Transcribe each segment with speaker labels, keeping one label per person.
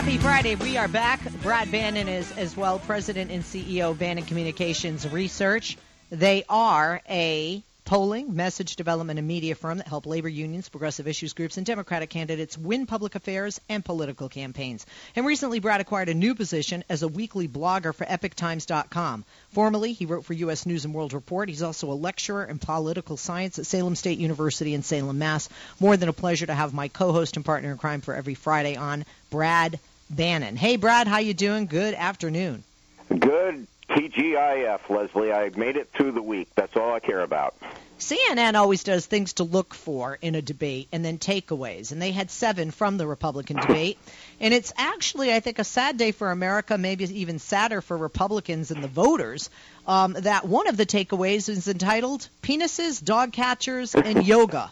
Speaker 1: Happy Friday. We are back. Brad Bannon is as well president and CEO of Bannon Communications Research. They are a polling, message development, and media firm that help labor unions, progressive issues groups, and Democratic candidates win public affairs and political campaigns. And recently, Brad acquired a new position as a weekly blogger for EpicTimes.com. Formerly, he wrote for U.S. News and World Report. He's also a lecturer in political science at Salem State University in Salem, Mass. More than a pleasure to have my co-host and partner in crime for every Friday on, Brad Bannon. Hey, Brad, how you doing? Good afternoon.
Speaker 2: Good TGIF, Leslie. I made it through the week. That's all I care about.
Speaker 1: CNN always does things to look for in a debate and then takeaways. And they had seven from the Republican debate. And it's actually, I think, a sad day for America, maybe even sadder for Republicans and the voters, um, that one of the takeaways is entitled Penises, Dog Catchers, and Yoga.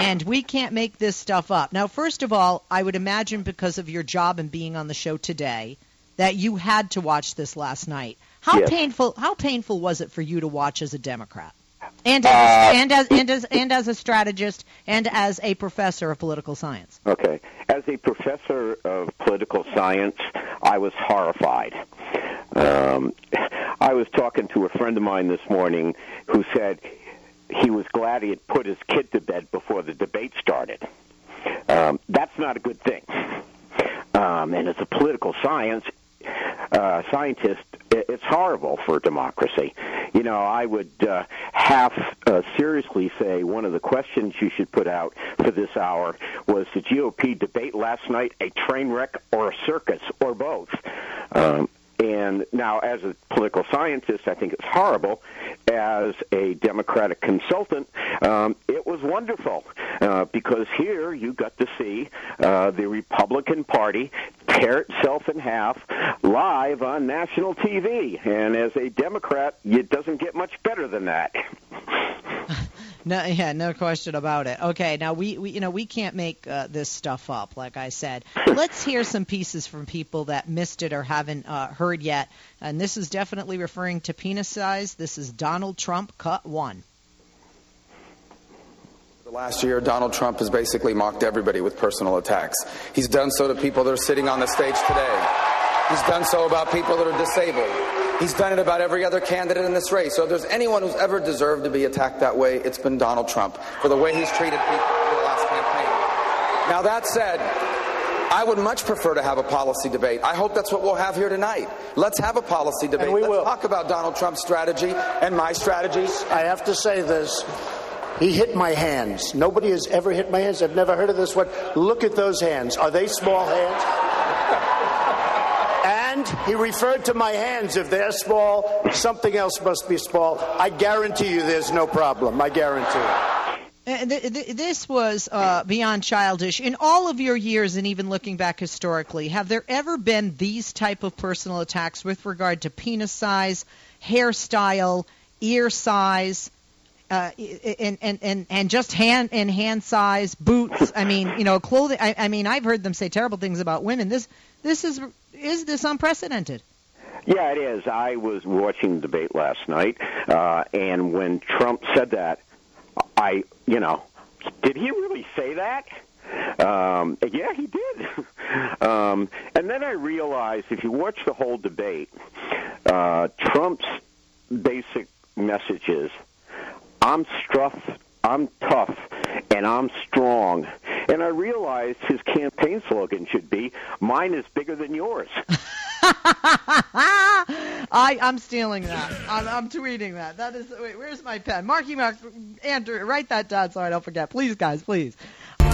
Speaker 1: And we can't make this stuff up. Now, first of all, I would imagine because of your job and being on the show today that you had to watch this last night. How
Speaker 2: Yes.
Speaker 1: painful how painful was it for you to watch as a Democrat? And as,
Speaker 2: Uh,
Speaker 1: and as and as and as a strategist and as a professor of political science.
Speaker 2: Okay. As a professor of political science, I was horrified. Um, I was talking to a friend of mine this morning who said he was glad he had put his kid to bed before the debate started. Um, that's not a good thing. Um, and as a political science uh, scientist, it's horrible for democracy. You know, I would uh, half uh, seriously say one of the questions you should put out for this hour was the GOP debate last night a train wreck or a circus or both? Um, and now, as a political scientist, I think it's horrible. As a Democratic consultant, um, it was wonderful uh, because here you got to see uh, the Republican Party tear itself in half live on national TV. And as a Democrat, it doesn't get much better than that.
Speaker 1: No, yeah, no question about it. Okay, now we, we you know we can't make uh, this stuff up. Like I said, let's hear some pieces from people that missed it or haven't uh, heard yet. And this is definitely referring to penis size. This is Donald Trump, cut one.
Speaker 3: The last year, Donald Trump has basically mocked everybody with personal attacks. He's done so to people that are sitting on the stage today. He's done so about people that are disabled. He's done it about every other candidate in this race. So if there's anyone who's ever deserved to be attacked that way, it's been Donald Trump for the way he's treated people in the last campaign. Now, that said, I would much prefer to have a policy debate. I hope that's what we'll have here tonight. Let's have a policy debate.
Speaker 4: And we
Speaker 3: Let's
Speaker 4: will.
Speaker 3: talk about Donald Trump's strategy and my strategies.
Speaker 4: I have to say this. He hit my hands. Nobody has ever hit my hands. I've never heard of this one. Look at those hands. Are they small hands? And he referred to my hands. If they're small, something else must be small. I guarantee you there's no problem. I guarantee it.
Speaker 1: Uh, th- th- this was uh, beyond childish. In all of your years, and even looking back historically, have there ever been these type of personal attacks with regard to penis size, hairstyle, ear size, uh, and, and and and just hand and hand size, boots? I mean, you know, clothing. I, I mean, I've heard them say terrible things about women. This this is is this unprecedented?
Speaker 2: Yeah, it is. I was watching the debate last night, uh, and when Trump said that, I, you know, did he really say that? Um, yeah, he did. um, and then I realized if you watch the whole debate, uh, Trump's basic message is I'm struff, I'm tough, and I'm strong. And I realized his campaign slogan should be mine is bigger than yours.
Speaker 1: I, I'm stealing that. I'm, I'm tweeting that. That is. Wait, where's my pen? Marky Mark, Andrew, write that down so I don't forget. Please, guys, please. To.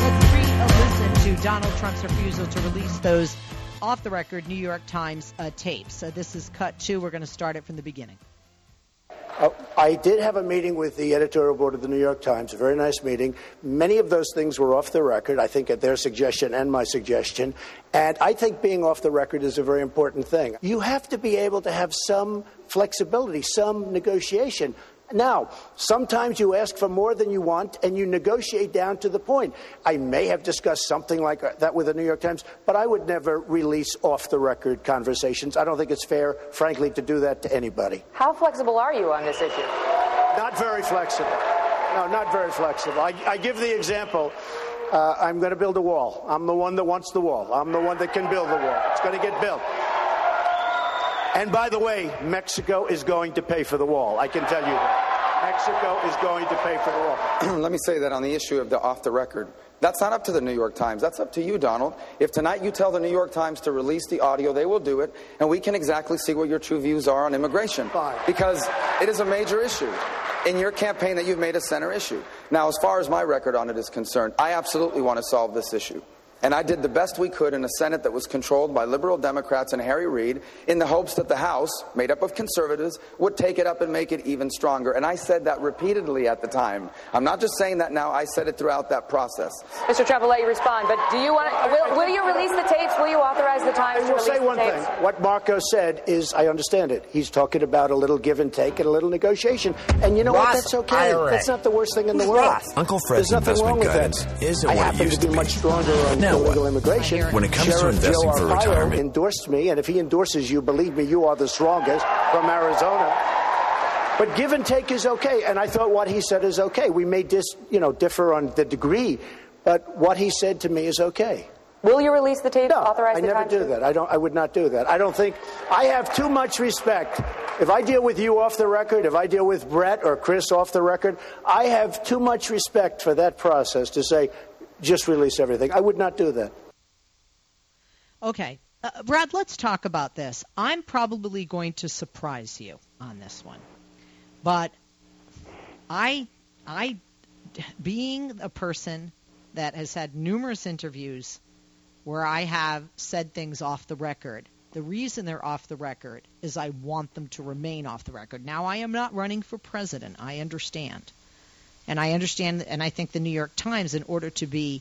Speaker 1: Let's re-listen to Donald Trump's refusal to release those off-the-record New York Times uh, tapes. Uh, this is cut two. We're going to start it from the beginning.
Speaker 4: Uh, I did have a meeting with the editorial board of the New York Times, a very nice meeting. Many of those things were off the record, I think at their suggestion and my suggestion. And I think being off the record is a very important thing. You have to be able to have some flexibility, some negotiation. Now, sometimes you ask for more than you want and you negotiate down to the point. I may have discussed something like that with the New York Times, but I would never release off the record conversations. I don't think it's fair, frankly, to do that to anybody.
Speaker 5: How flexible are you on this issue?
Speaker 4: Not very flexible. No, not very flexible. I, I give the example. Uh, I'm going to build a wall. I'm the one that wants the wall. I'm the one that can build the wall. It's going to get built. And by the way, Mexico is going to pay for the wall. I can tell you that. Mexico is going to pay for the wall.
Speaker 3: Let me say that on the issue of the off the record. That's not up to the New York Times. That's up to you, Donald. If tonight you tell the New York Times to release the audio, they will do it, and we can exactly see what your true views are on immigration.
Speaker 4: Fine.
Speaker 3: Because it is a major issue in your campaign that you've made a center issue. Now, as far as my record on it is concerned, I absolutely want to solve this issue. And I did the best we could in a Senate that was controlled by liberal Democrats and Harry Reid in the hopes that the House, made up of conservatives, would take it up and make it even stronger. And I said that repeatedly at the time. I'm not just saying that now, I said it throughout that process.
Speaker 5: Mr. Trump, will let you respond, but do you want to, will, will you release the tapes? Will you authorize the Times
Speaker 4: I
Speaker 5: to
Speaker 4: will
Speaker 5: release
Speaker 4: say one thing. What Marco said is, I understand it. He's talking about a little give and take and a little negotiation. And you know what? That's okay.
Speaker 6: IRA.
Speaker 4: That's not the worst thing in the world.
Speaker 6: Roth?
Speaker 7: Uncle Fred's
Speaker 4: There's nothing
Speaker 7: investment
Speaker 4: wrong with
Speaker 7: guidance
Speaker 4: that.
Speaker 7: isn't
Speaker 4: I
Speaker 7: what it
Speaker 4: happen
Speaker 7: used
Speaker 4: to
Speaker 7: to
Speaker 4: be
Speaker 7: be.
Speaker 4: much stronger on
Speaker 7: Now
Speaker 4: illegal
Speaker 7: what?
Speaker 4: immigration.
Speaker 7: When it comes to
Speaker 4: Sheriff
Speaker 7: investing
Speaker 4: Joe
Speaker 7: for
Speaker 4: Arpaio
Speaker 7: retirement.
Speaker 4: endorsed me, and if he endorses you, believe me, you are the strongest from Arizona. But give and take is okay, and I thought what he said is okay. We may dis, you know, differ on the degree, but what he said to me is okay.
Speaker 5: Will you release the tape?
Speaker 4: No,
Speaker 5: authorize
Speaker 4: I
Speaker 5: the
Speaker 4: never
Speaker 5: Times
Speaker 4: do that. I don't. I would not do that. I don't think. I have too much respect. If I deal with you off the record, if I deal with Bret or Chris off the record, I have too much respect for that process to say, just release everything. I would not do that.
Speaker 1: Okay. Uh, Brad, let's talk about this. I'm probably going to surprise you on this one. But I I being a person that has had numerous interviews where I have said things off the record. The reason they're off the record is I want them to remain off the record. Now I am not running for president. I understand. And I understand and I think the New York Times in order to be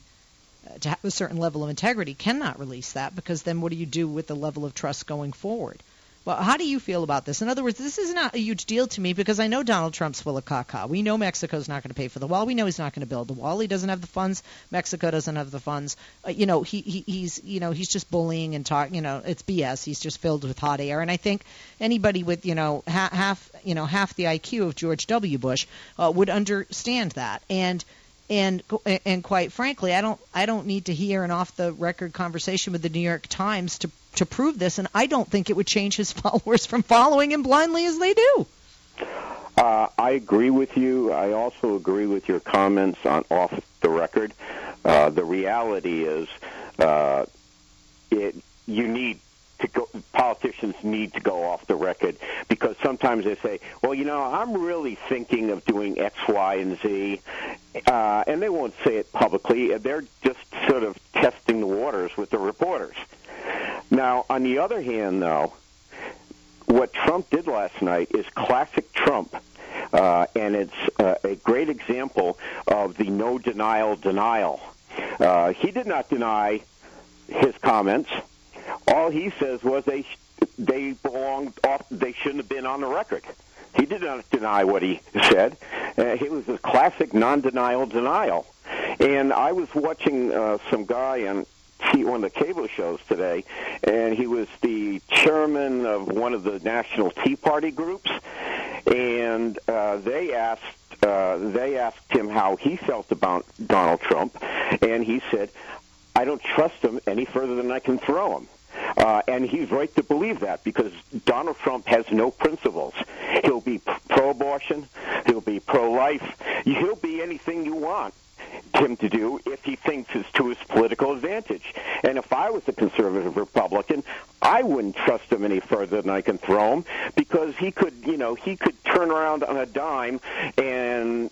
Speaker 1: uh, to have a certain level of integrity cannot release that because then what do you do with the level of trust going forward? Well, how do you feel about this? In other words, this is not a huge deal to me because I know Donald Trump's full of caca. We know Mexico's not going to pay for the wall. We know he's not going to build the wall. He doesn't have the funds. Mexico doesn't have the funds. Uh, you know, he, he he's you know he's just bullying and talk. You know, it's BS. He's just filled with hot air. And I think anybody with you know ha- half you know half the IQ of George W. Bush uh, would understand that. And and and quite frankly, I don't I don't need to hear an off the record conversation with the New York Times to to prove this, and I don't think it would change his followers from following him blindly as they do.
Speaker 2: Uh, I agree with you. I also agree with your comments on off the record. Uh, the reality is, uh, it you need to go. Politicians need to go off the record because sometimes they say, "Well, you know, I'm really thinking of doing X, Y, and Z," uh, and they won't say it publicly. They're just sort of testing the waters with the reporters. Now, on the other hand, though, what Trump did last night is classic Trump. Uh, and it's uh, a great example of the no denial denial. Uh, he did not deny his comments. All he says was they they belonged off. They shouldn't have been on the record. He did not deny what he said. Uh, it was a classic non-denial denial. And I was watching uh, some guy on T- one of the cable shows today, and he was the chairman of one of the national Tea Party groups, and uh, they asked uh, they asked him how he felt about Donald Trump, and he said, "I don't trust him any further than I can throw him." Uh, and he's right to believe that because Donald Trump has no principles. He'll be pro-abortion. He'll be pro-life. He'll be anything you want him to do if he thinks it's to his political advantage. And if I was a conservative Republican, I wouldn't trust him any further than I can throw him because he could, you know, he could turn around on a dime and,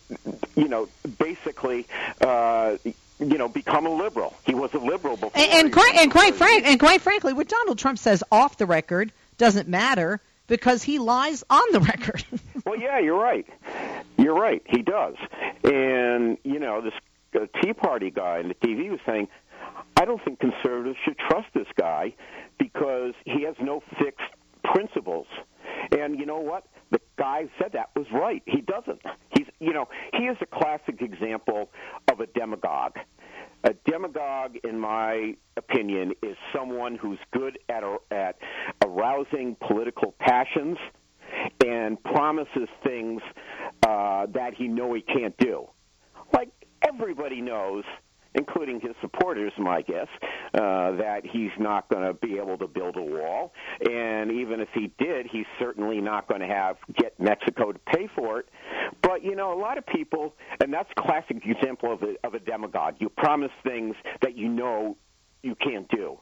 Speaker 2: you know, basically. Uh, you know, become a liberal. He was a liberal before.
Speaker 1: And, and quite and quite frank and quite frankly, what Donald Trump says off the record doesn't matter because he lies on the record.
Speaker 2: Well, yeah, you're right. You're right. He does. And you know, this Tea Party guy on the TV was saying, I don't think conservatives should trust this guy because he has no fixed principles. And you know what? The guy said that was right. He doesn't. He's, you know, he is a classic example of a demagogue. A demagogue, in my opinion, is someone who's good at at arousing political passions and promises things uh, that he know he can't do. Like everybody knows including his supporters, my guess, uh, that he's not going to be able to build a wall. And even if he did, he's certainly not going to have get Mexico to pay for it. But you know, a lot of people, and that's a classic example of a, of a demagogue. You promise things that you know you can't do,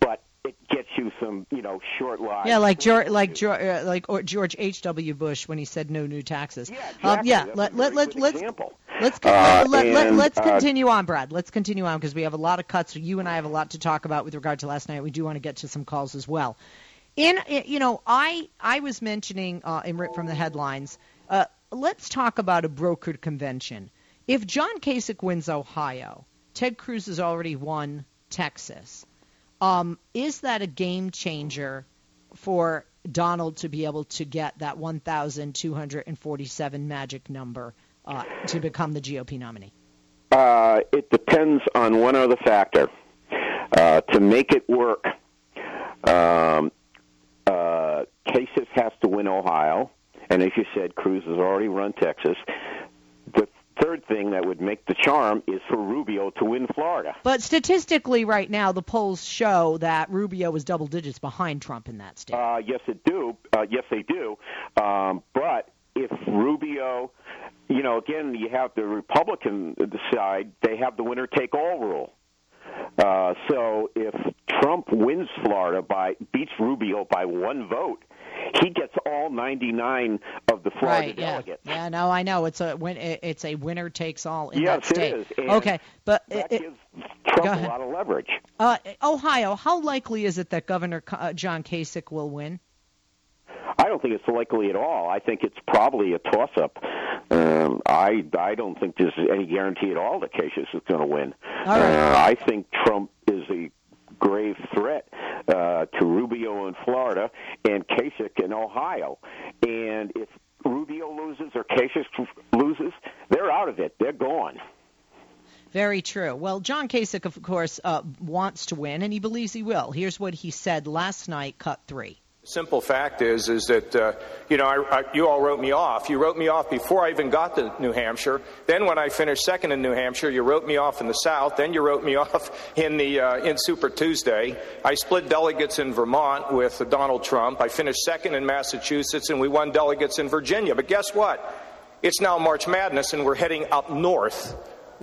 Speaker 2: but it gets you some, you know, short lives.
Speaker 1: Yeah, like George, like George, uh, like George H. W. Bush when he said no new taxes.
Speaker 2: Yeah, exactly.
Speaker 1: Um, yeah.
Speaker 2: That's
Speaker 1: let let let let's
Speaker 2: example.
Speaker 1: let's
Speaker 2: Uh,
Speaker 1: let, let,
Speaker 2: and,
Speaker 1: let's
Speaker 2: uh,
Speaker 1: continue on, Brad. Let's continue on because we have a lot of cuts. You and I have a lot to talk about with regard to last night. We do want to get to some calls as well. In you know, I I was mentioning uh, in Rip from the headlines. Uh, let's talk about a brokered convention. If John Kasich wins Ohio, Ted Cruz has already won Texas. Um, is that a game changer for Donald to be able to get that 1,247 magic number uh, to become the GOP nominee?
Speaker 2: Uh, it depends on one other factor. Uh, to make it work, um, uh, Kasich has to win Ohio, and as you said, Cruz has already run Texas. Thing that would make the charm is for Rubio to win Florida.
Speaker 1: But statistically, right now, the polls show that Rubio is double digits behind Trump in that state.
Speaker 2: Uh, yes, it do. Uh, yes, they do. Um, but if Rubio, you know, again, you have the Republican side. They have the winner take all rule. Uh, so if Trump wins Florida by beats Rubio by one vote, he gets all 99 of the Florida
Speaker 1: right? Yeah.
Speaker 2: delegates.
Speaker 1: Yeah. No, I know it's a win. It's a winner takes all in
Speaker 2: Yes,
Speaker 1: that state.
Speaker 2: it is. And
Speaker 1: okay, but
Speaker 2: That
Speaker 1: it-
Speaker 2: gives Trump a lot of leverage.
Speaker 1: uh, Ohio, how likely is it that Governor uh, John Kasich will win?
Speaker 2: I don't think it's likely at all. I think it's probably a toss-up. Um, I I don't think there's any guarantee at all that Kasich is going to win.
Speaker 1: All right.
Speaker 2: Uh, I think Trump is a grave threat uh, to Rubio in Florida and Kasich in Ohio. And if Rubio loses or Kasich loses, they're out of it. They're gone.
Speaker 1: Very true. Well, John Kasich, of course, uh, wants to win, and he believes he will. Here's what he said last night, cut three.
Speaker 6: Simple fact is, is that uh, you know, I, I, you all wrote me off. You wrote me off before I even got to New Hampshire. Then, when I finished second in New Hampshire, you wrote me off in the South. Then you wrote me off in the uh, in Super Tuesday. I split delegates in Vermont with Donald Trump. I finished second in Massachusetts, and we won delegates in Virginia. But guess what? It's now March Madness, and we're heading up north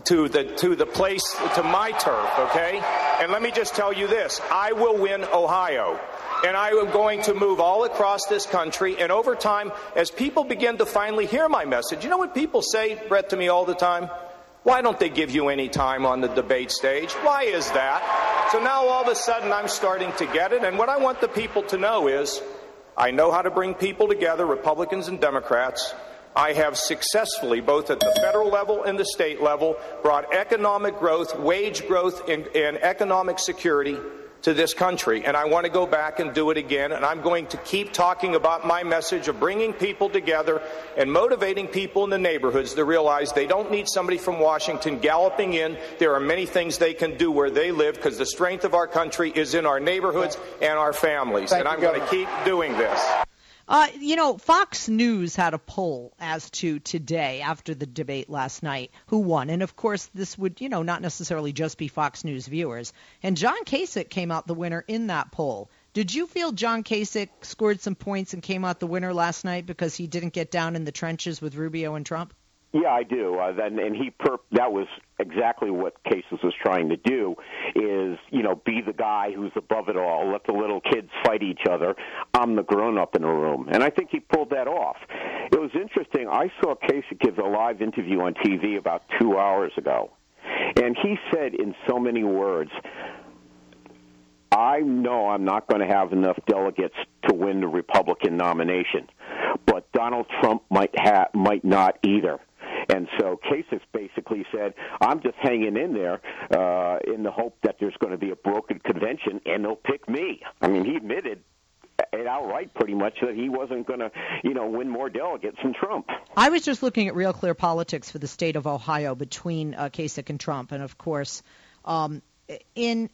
Speaker 6: to the to the place to my turf. Okay, and let me just tell you this: I will win Ohio. And I am going to move all across this country. And over time, as people begin to finally hear my message, you know what people say, Bret, to me all the time? Why don't they give you any time on the debate stage? Why is that? So now all of a sudden I'm starting to get it. And what I want the people to know is I know how to bring people together, Republicans and Democrats. I have successfully, both at the federal level and the state level, brought economic growth, wage growth, and, and economic security to this country. And I want to go back and do it again. And I'm going to keep talking about my message of bringing people together and motivating people in the neighborhoods to realize they don't need somebody from Washington galloping in. There are many things they can do where they live because the strength of our country is in our neighborhoods and our families.
Speaker 4: Thank
Speaker 6: and I'm going to keep doing this.
Speaker 1: Uh, you know, Fox News had a poll as to today after the debate last night who won. And of course, this would, you know, not necessarily just be Fox News viewers. And John Kasich came out the winner in that poll. Did you feel John Kasich scored some points and came out the winner last night because he didn't get down in the trenches with Rubio and Trump?
Speaker 2: Yeah, I do. Uh, then, and he per- that was exactly what Kasich was trying to do is, you know, be the guy who's above it all. Let the little kids fight each other. I'm the grown up in the room. And I think he pulled that off. It was interesting. I saw Kasich give a live interview on TV about 2 hours ago. And he said in so many words, I know I'm not going to have enough delegates to win the Republican nomination, but Donald Trump might might not either. And so Kasich basically said, "I'm just hanging in there uh, in the hope that there's going to be a broken convention and they'll pick me." I mean, he admitted it outright, pretty much, that he wasn't going to, you know, win more delegates than Trump.
Speaker 1: I was just looking at Real Clear Politics for the state of Ohio between uh, Kasich and Trump, and of course, um, in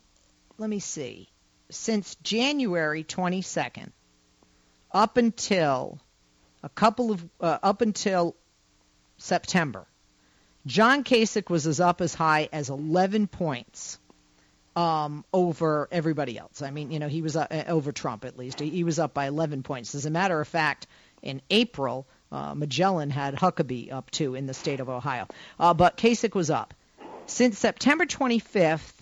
Speaker 1: let me see, since January 22nd up until a couple of uh, up until September, John Kasich was as up as high as 11 points um, over everybody else. I mean, you know, he was uh, over Trump at least. He, he, was up by 11 points. As a matter of fact, in April, uh, Magellan had Huckabee up too in the state of Ohio. Uh, but Kasich was up. Since September 25th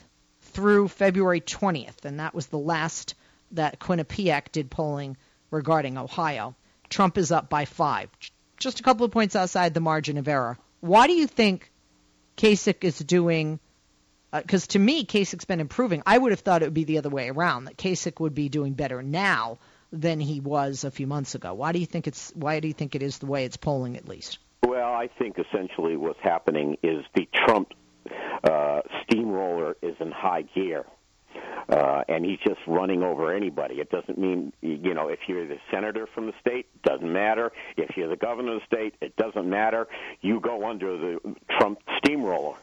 Speaker 1: through February 20th, and that was the last that Quinnipiac did polling regarding Ohio, Trump is up by five, just a couple of points outside the margin of error. Why do you think Kasich is doing? Because uh, to me, Kasich's been improving. I would have thought it would be the other way around. That Kasich would be doing better now than he was a few months ago. Why do you think it's? Why do you think it is the way it's polling at least?
Speaker 2: Well, I think essentially what's happening is the Trump uh, steamroller is in high gear uh, and he's just running over anybody. It doesn't mean you know if you're the senator from the state, doesn't matter. If you're the governor of the state, it doesn't matter. You go under the Trump steamroller.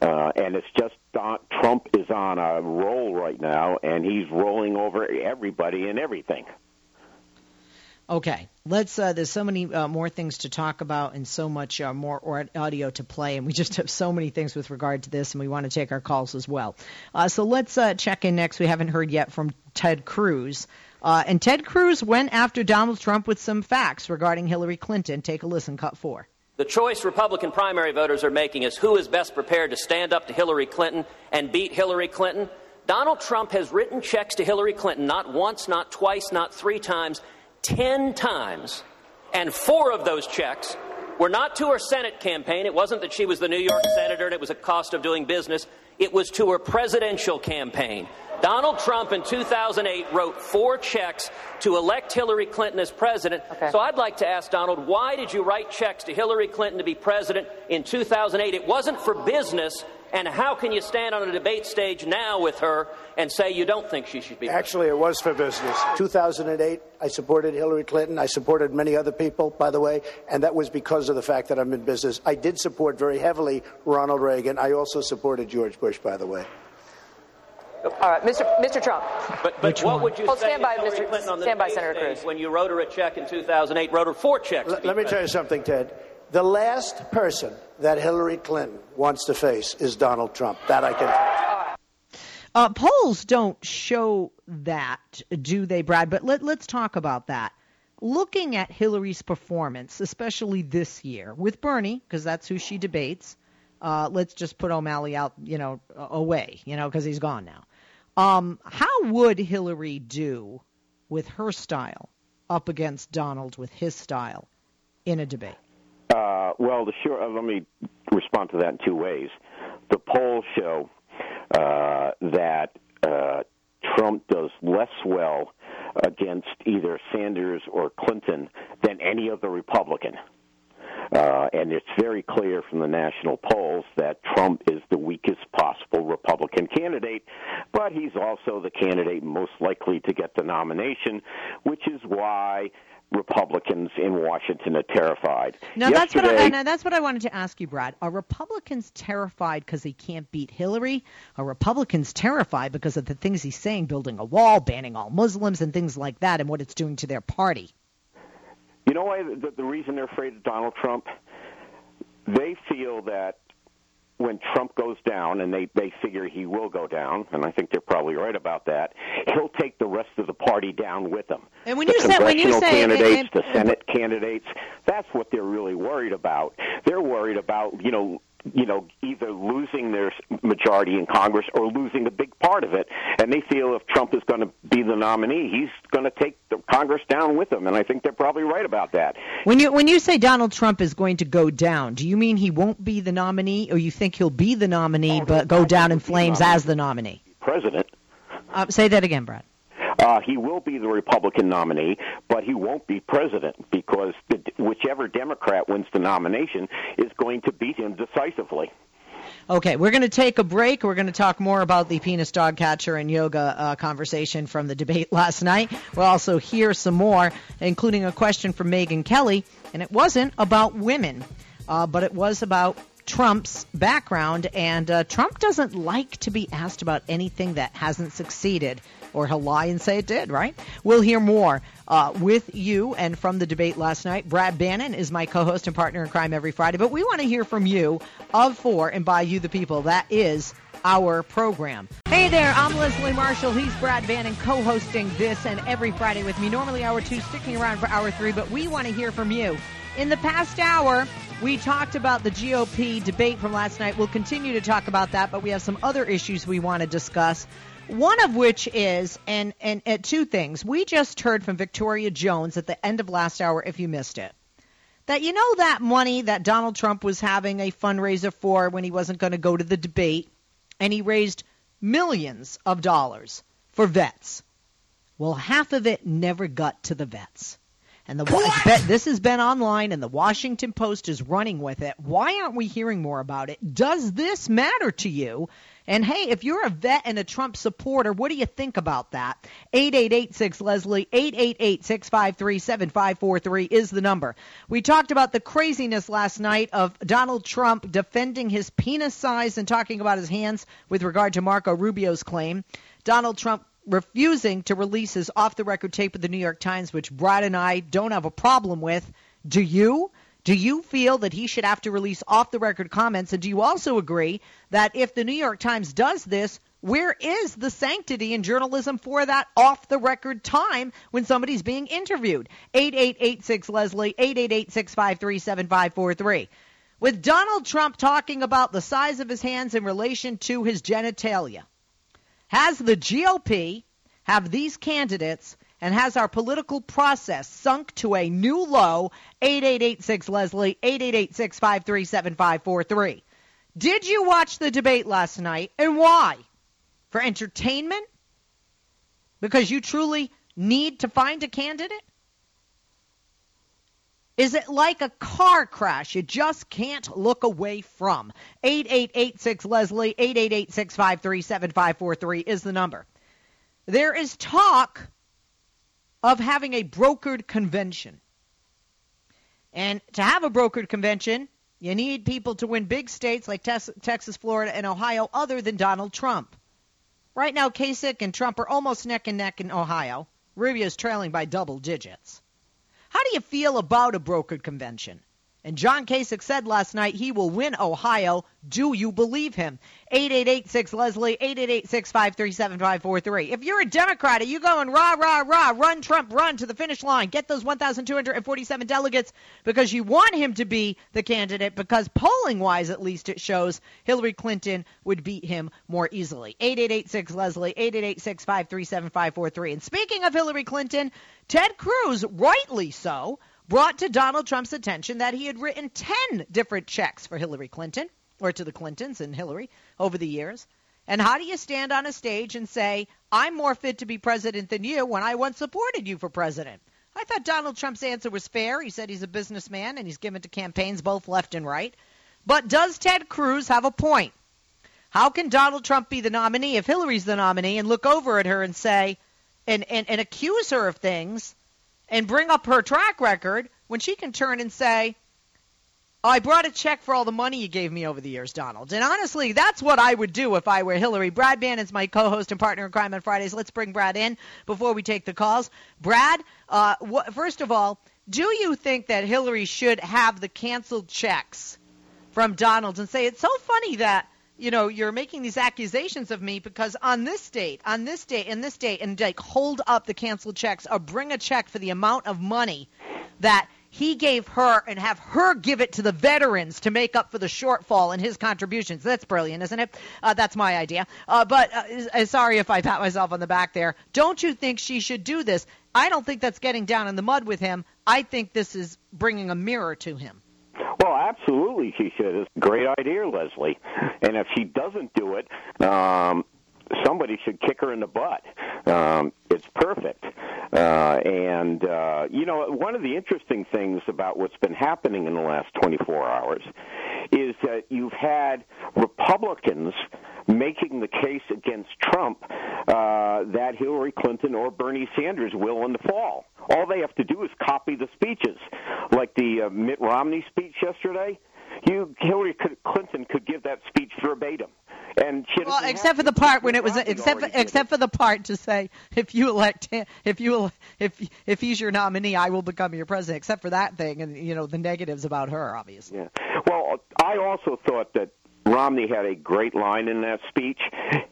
Speaker 2: Uh, and it's just uh, Trump is on a roll right now, and he's rolling over everybody and everything.
Speaker 1: Okay, let's. Uh, there's so many uh, more things to talk about and so much uh, more audio to play, and we just have so many things with regard to this, and we want to take our calls as well. Uh, so let's uh, check in next. We haven't heard yet from Ted Cruz. Uh, and Ted Cruz went after Donald Trump with some facts regarding Hillary Clinton. Take a listen, cut four.
Speaker 7: The choice Republican primary voters are making is who is best prepared to stand up to Hillary Clinton and beat Hillary Clinton. Donald Trump has written checks to Hillary Clinton not once, not twice, not three times 10 times, and four of those checks were not to her Senate campaign. It wasn't that she was the New York senator and it was a cost of doing business. It was to her presidential campaign. Donald Trump in 2008 wrote four checks to elect Hillary Clinton as president. Okay. So I'd like to ask Donald, why did you write checks to Hillary Clinton to be president in 2008? It wasn't for business, and how can you stand on a debate stage now with her and say you don't think she should be?
Speaker 4: Actually, it was for business. 2008, I supported Hillary Clinton. I supported many other people, by the way, and that was because of the fact that I'm in business. I did support very heavily Ronald Reagan. I also supported George Bush, by the way.
Speaker 5: All right, Mr. Mr. Trump.
Speaker 7: But, but what would you
Speaker 5: oh,
Speaker 7: say
Speaker 5: stand by,
Speaker 7: Mr. Clinton on the
Speaker 5: stand by, Senator Cruz.
Speaker 7: when you wrote her a check in 2008, wrote her four checks?
Speaker 4: L- let me tell you something, Ted. The last person that Hillary Clinton wants to face is Donald Trump. That I can.
Speaker 1: Uh, polls don't show that, do they, Brad? But let, let's talk about that. Looking at Hillary's performance, especially this year with Bernie, because that's who she debates. Uh, let's just put O'Malley out, you know, away, you know, because he's gone now. Um, how would Hillary do with her style up against Donald with his style in a debate?
Speaker 2: Uh, well, the sure. Uh, let me respond to that in two ways. The polls show uh, that uh, Trump does less well against either Sanders or Clinton than any other Republican. Uh, and it's very clear from the national polls that Trump is the weakest possible Republican candidate, but he's also the candidate most likely to get the nomination, which is why Republicans in Washington are terrified.
Speaker 1: No, that's what I, no, that's what I wanted to ask you, Brad. Are Republicans terrified because they can't beat Hillary? Are Republicans terrified because of the things he's saying, building a wall, banning all Muslims, and things like that, and what it's doing to their party?
Speaker 2: You know why the, the reason they're afraid of Donald Trump? They feel that when Trump goes down, and they they figure he will go down, and I think they're probably right about that. He'll take the rest of the party down with him.
Speaker 1: And when
Speaker 2: the
Speaker 1: you say when you say
Speaker 2: candidates, the Senate candidates, that's what they're really worried about. They're worried about you know you know, either losing their majority in Congress or losing a big part of it. And they feel if Trump is going to be the nominee, he's going to take the Congress down with him. And I think they're probably right about that.
Speaker 1: When you when you say Donald Trump is going to go down, do you mean he won't be the nominee, or you think he'll be the nominee oh, but go down in flames as the nominee?
Speaker 2: President.
Speaker 1: Uh, say that again, Brad.
Speaker 2: Uh, he will be the Republican nominee, but he won't be president because the, whichever Democrat wins the nomination is going to beat him decisively.
Speaker 1: Okay, we're going to take a break. We're going to talk more about the penis dog catcher and yoga uh, conversation from the debate last night. We'll also hear some more, including a question from Megyn Kelly, and it wasn't about women, uh, but it was about Trump's background, and uh, Trump doesn't like to be asked about anything that hasn't succeeded, or he'll lie and say it did, right? We'll hear more uh, with you and from the debate last night. Brad Bannon is my co host and partner in crime every Friday, but we want to hear from you of for and by you, the people. That is our program. Hey there, I'm Leslie Marshall. He's Brad Bannon co hosting this and every Friday with me. Normally, hour two, sticking around for hour three, but we want to hear from you. In the past hour, we talked about the GOP debate from last night. We'll continue to talk about that, but we have some other issues we want to discuss. One of which is, and, and, and two things. We just heard from Victoria Jones at the end of last hour, if you missed it, that you know that money that Donald Trump was having a fundraiser for when he wasn't going to go to the debate, and he raised millions of dollars for vets. Well, half of it never got to the vets. And the bet, this has been online, and the Washington Post is running with it. Why aren't we hearing more about it? Does this matter to you? And hey, if you're a vet and a Trump supporter, what do you think about that? 8886 Leslie, 888 653 7543 is the number. We talked about the craziness last night of Donald Trump defending his penis size and talking about his hands with regard to Marco Rubio's claim. Donald Trump refusing to release his off the record tape with the New York Times, which Brad and I don't have a problem with. Do you? Do you feel that he should have to release off the record comments? And do you also agree that if the New York Times does this, where is the sanctity in journalism for that off the record time when somebody's being interviewed? 8886 Leslie, 888 653 7543. With Donald Trump talking about the size of his hands in relation to his genitalia, has the GOP, have these candidates, and has our political process sunk to a new low? 8886 Leslie, 888 653 7543. Did you watch the debate last night and why? For entertainment? Because you truly need to find a candidate? Is it like a car crash you just can't look away from? 8886 Leslie, 888 653 7543 is the number. There is talk of having a brokered convention. And to have a brokered convention, you need people to win big states like Texas, Florida, and Ohio other than Donald Trump. Right now, Kasich and Trump are almost neck and neck in Ohio. Rubio is trailing by double digits. How do you feel about a brokered convention? And John Kasich said last night he will win Ohio. Do you believe him? 8886 Leslie, 888 If you're a Democrat, are you going rah, rah, rah, run Trump, run to the finish line, get those 1,247 delegates because you want him to be the candidate because polling wise, at least it shows Hillary Clinton would beat him more easily. 8886 Leslie, 888 And speaking of Hillary Clinton, Ted Cruz, rightly so, brought to Donald Trump's attention that he had written 10 different checks for Hillary Clinton, or to the Clintons and Hillary, over the years. And how do you stand on a stage and say, I'm more fit to be president than you when I once supported you for president? I thought Donald Trump's answer was fair. He said he's a businessman and he's given to campaigns both left and right. But does Ted Cruz have a point? How can Donald Trump be the nominee if Hillary's the nominee and look over at her and say, and, and, and accuse her of things and bring up her track record when she can turn and say, I brought a check for all the money you gave me over the years, Donald. And honestly, that's what I would do if I were Hillary. Brad Bannon's my co-host and partner in crime on Fridays. Let's bring Brad in before we take the calls. Brad, uh, wh- first of all, do you think that Hillary should have the canceled checks from Donald and say it's so funny that you know, you're making these accusations of me because on this date, on this date, and this date, and like hold up the canceled checks or bring a check for the amount of money that he gave her and have her give it to the veterans to make up for the shortfall in his contributions. That's brilliant, isn't it? Uh, that's my idea. Uh, but uh, sorry if I pat myself on the back there. Don't you think she should do this? I don't think that's getting down in the mud with him. I think this is bringing a mirror to him.
Speaker 2: Absolutely, she should. It's a great idea, Leslie. And if she doesn't do it, um, somebody should kick her in the butt. Um, it's perfect. Uh, and, uh, you know, one of the interesting things about what's been happening in the last 24 hours is that you've had Republicans making the case against Trump uh, that Hillary Clinton or Bernie Sanders will in the fall. All they have to do is copy the speeches, like the uh, Mitt Romney speech yesterday you Hillary Clinton could give that speech verbatim. And she
Speaker 1: well, except for the part when it was except for, except for the part to say if you elect him, if you if if he's your nominee, I will become your president. Except for that thing, and you know the negatives about her, obviously.
Speaker 2: Yeah. Well, I also thought that Romney had a great line in that speech,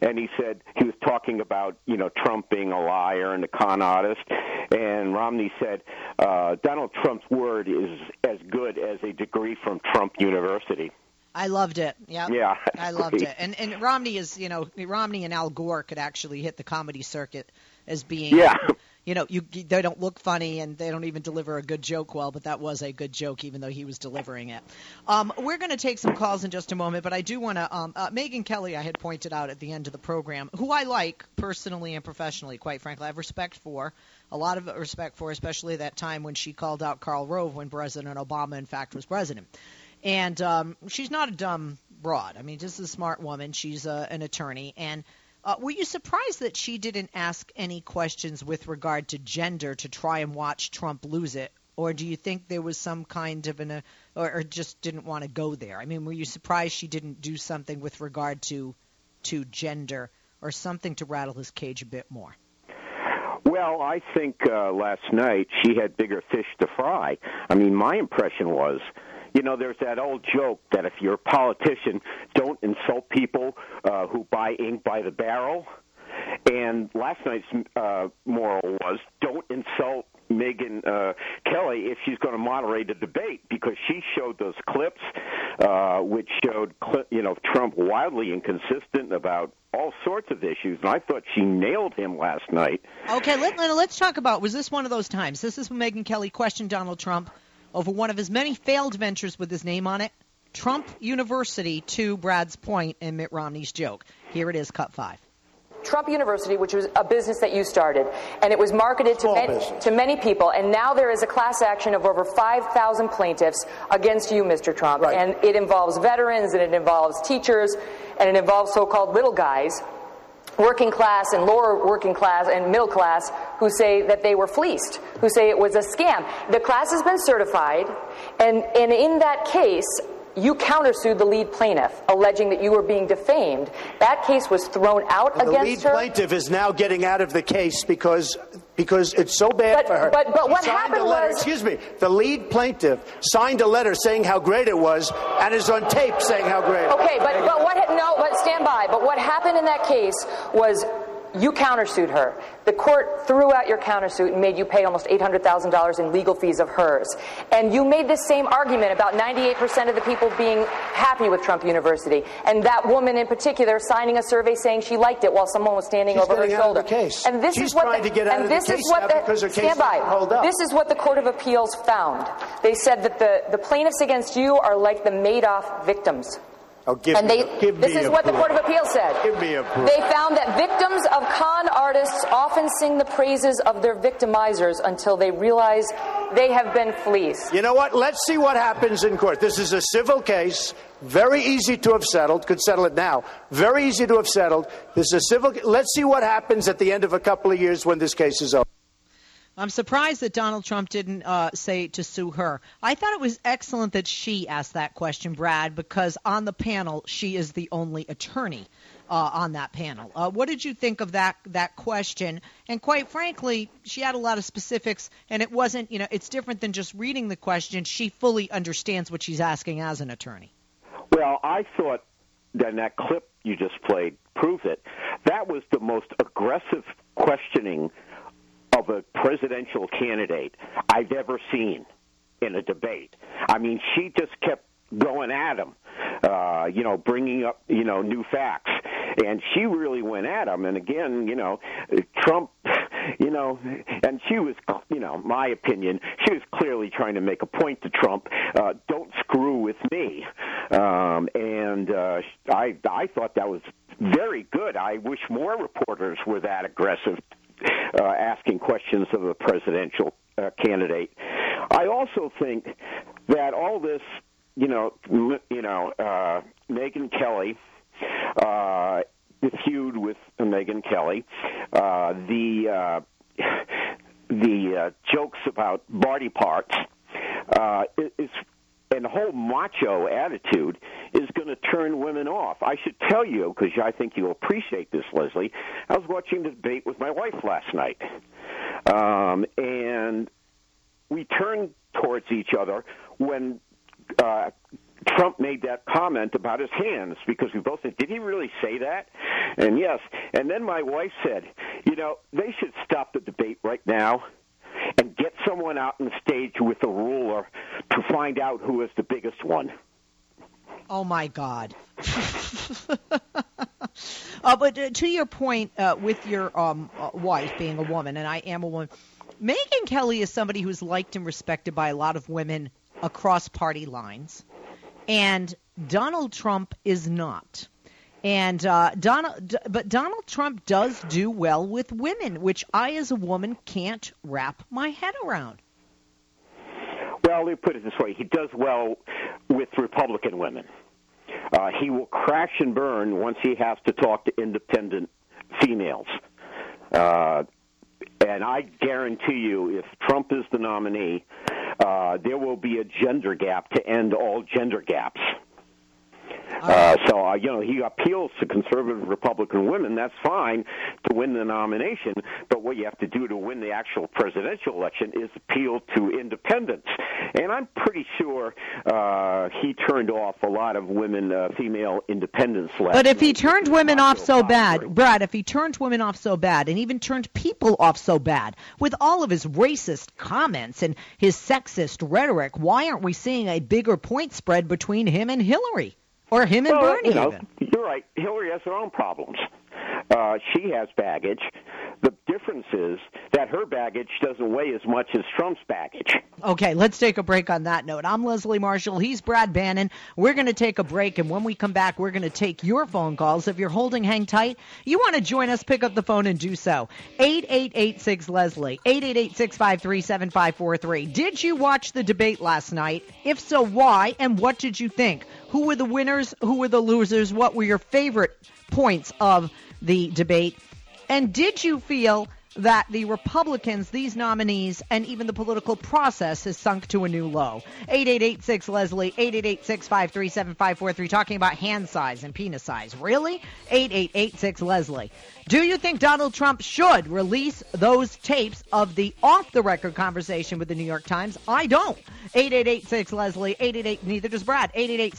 Speaker 2: and he said he was talking about you know Trump being a liar and a con artist, and Romney said uh, Donald Trump's word is as good as a degree from Trump University.
Speaker 1: I loved it. Yep.
Speaker 2: Yeah.
Speaker 1: I loved it. And and Romney is, you know, Romney and Al Gore could actually hit the comedy circuit as being
Speaker 2: Yeah.
Speaker 1: You know, you they don't look funny and they don't even deliver a good joke well, but that was a good joke even though he was delivering it. Um, we're going to take some calls in just a moment, but I do want to um, uh, Megyn Kelly I had pointed out at the end of the program, who I like personally and professionally, quite frankly. I have respect for a lot of respect for, especially that time when she called out Karl Rove when President Obama, in fact, was president. And um, she's not a dumb broad. I mean, just a smart woman. She's uh, an attorney. And uh, were you surprised that she didn't ask any questions with regard to gender to try and watch Trump lose it? Or do you think there was some kind of an, uh, or, or just didn't want to go there? I mean, were you surprised she didn't do something with regard to, to gender or something to rattle his cage a bit more?
Speaker 2: Well, I think uh, last night she had bigger fish to fry. I mean, my impression was you know, there's that old joke that if you're a politician, don't insult people uh, who buy ink by the barrel. And last night's uh, moral was don't insult Megyn uh, Kelly if she's going to moderate a debate because she showed those clips uh, which showed you know Trump wildly inconsistent about all sorts of issues, and I thought she nailed him last night.
Speaker 1: Okay, let, let's talk about was this one of those times? This is when Megyn Kelly questioned Donald Trump over one of his many failed ventures with his name on it, Trump University to Brad's point and Mitt Romney's joke. Here it is, cut five.
Speaker 5: Trump University, which was a business that you started, and it was marketed to, many, to many people, and now there is a class action of over 5,000 plaintiffs against you, Mr. Trump.
Speaker 4: Right.
Speaker 5: And it involves veterans, and it involves teachers, and it involves so called little guys working class and lower working class and middle class who say that they were fleeced, who say it was a scam. The class has been certified, and, and in that case, you countersued the lead plaintiff, alleging that you were being defamed. That case was thrown out
Speaker 4: and
Speaker 5: against
Speaker 4: her.
Speaker 5: The
Speaker 4: lead plaintiff is now getting out of the case because because it's so bad
Speaker 5: but,
Speaker 4: for her.
Speaker 5: But, but what
Speaker 4: happened
Speaker 5: letter,
Speaker 4: was, excuse me, the lead plaintiff signed a letter saying how great it was, and is on tape saying how great.
Speaker 5: Okay, but but what? No, but stand by. But what happened in that case was you countersued her. The court threw out your countersuit and made you pay almost $800,000 in legal fees of hers. And you made this same argument about 98% of the people being happy with Trump University. And that woman in particular signing a survey saying she liked it while someone was standing
Speaker 4: She's
Speaker 5: over her shoulder. And this
Speaker 4: She's
Speaker 5: is what the,
Speaker 4: to get out
Speaker 5: and
Speaker 4: of
Speaker 5: this is what the,
Speaker 4: because her case
Speaker 5: stand by. This is what the Court of Appeals found. They said that the, the plaintiffs against you are like the Madoff victims.
Speaker 4: Oh, give
Speaker 5: and
Speaker 4: me,
Speaker 5: they, this is what
Speaker 4: proof.
Speaker 5: the Court of Appeals said.
Speaker 4: Give me a proof.
Speaker 5: They found that victims of con artists often sing the praises of their victimizers until they realize they have been fleeced.
Speaker 4: You know what? Let's see what happens in court. This is a civil case, very easy to have settled. Could settle it now. Very easy to have settled. This is a civil. Let's see what happens at the end of a couple of years when this case is over.
Speaker 1: I'm surprised that Donald Trump didn't uh, say to sue her. I thought it was excellent that she asked that question, Brad, because on the panel she is the only attorney uh, on that panel. Uh, what did you think of that that question? And quite frankly, she had a lot of specifics, and it wasn't you know it's different than just reading the question. She fully understands what she's asking as an attorney.
Speaker 2: Well, I thought that that clip you just played proved it. That was the most aggressive questioning of a presidential candidate I've ever seen in a debate. I mean, she just kept going at him, uh, you know, bringing up, you know, new facts. And she really went at him. And again, you know, Trump, you know, and she was, you know, my opinion, she was clearly trying to make a point to Trump. Uh, don't screw with me. Um, and uh, I, I thought that was very good. I wish more reporters were that aggressive uh, asking questions of a presidential uh, candidate. I also think that all this, you know, you know, uh, Megyn Kelly, uh, the feud with Megyn Kelly, uh, the uh, the uh, jokes about body parts uh, is and the whole macho attitude is going to turn women off. I should tell you because I think you'll appreciate this, Leslie. I was watching the debate with my wife last night, um, and we turned towards each other when uh, Trump made that comment about his hands because we both said, "Did he really say that?" And yes. And then my wife said, "You know, they should stop the debate right now." And get someone out on the stage with a ruler to find out who is the biggest one.
Speaker 1: Oh my God. uh, but uh, to your point, uh, with your um, uh, wife being a woman, and I am a woman, Megyn Kelly is somebody who's liked and respected by a lot of women across party lines and Donald Trump is not. And uh, Donald, but Donald Trump does do well with women, which I, as a woman, can't wrap my head around.
Speaker 2: Well, let me put it this way: he does well with Republican women. Uh, he will crash and burn once he has to talk to independent females. Uh, and I guarantee you, if Trump is the nominee, uh, there will be a gender gap to end all gender gaps. Uh, so, uh, you know, he appeals to conservative Republican women. That's fine to win the nomination. But what you have to do to win the actual presidential election is appeal to independents. And I'm pretty sure uh, he turned off a lot of women, uh, female independents last
Speaker 1: But if he turned women off so bad, Brad, if he turned women off so bad and even turned people off so bad with all of his racist comments and his sexist rhetoric, why aren't we seeing a bigger point spread between him and Hillary? Or him and
Speaker 2: well,
Speaker 1: Bernie,
Speaker 2: you know,
Speaker 1: even.
Speaker 2: You're right. Hillary has her own problems. Uh, she has baggage. The difference is that her baggage doesn't weigh as much as Trump's baggage.
Speaker 1: Okay, let's take a break on that note. I'm Leslie Marshall. He's Brad Bannon. We're going to take a break, and when we come back, we're going to take your phone calls. If you're holding, hang tight. You want to join us, pick up the phone and do so. 8886 Leslie, 888 653 7543. Did you watch the debate last night? If so, why? And what did you think? Who were the winners? Who were the losers? What were your favorite points of the debate? And did you feel that the Republicans, these nominees, and even the political process has sunk to a new low? 8886 Leslie, 888 talking about hand size and penis size. Really? 8886 Leslie. Do you think Donald Trump should release those tapes of the off the record conversation with the New York Times? I don't. 8886 Leslie, 888, neither does Brad, 888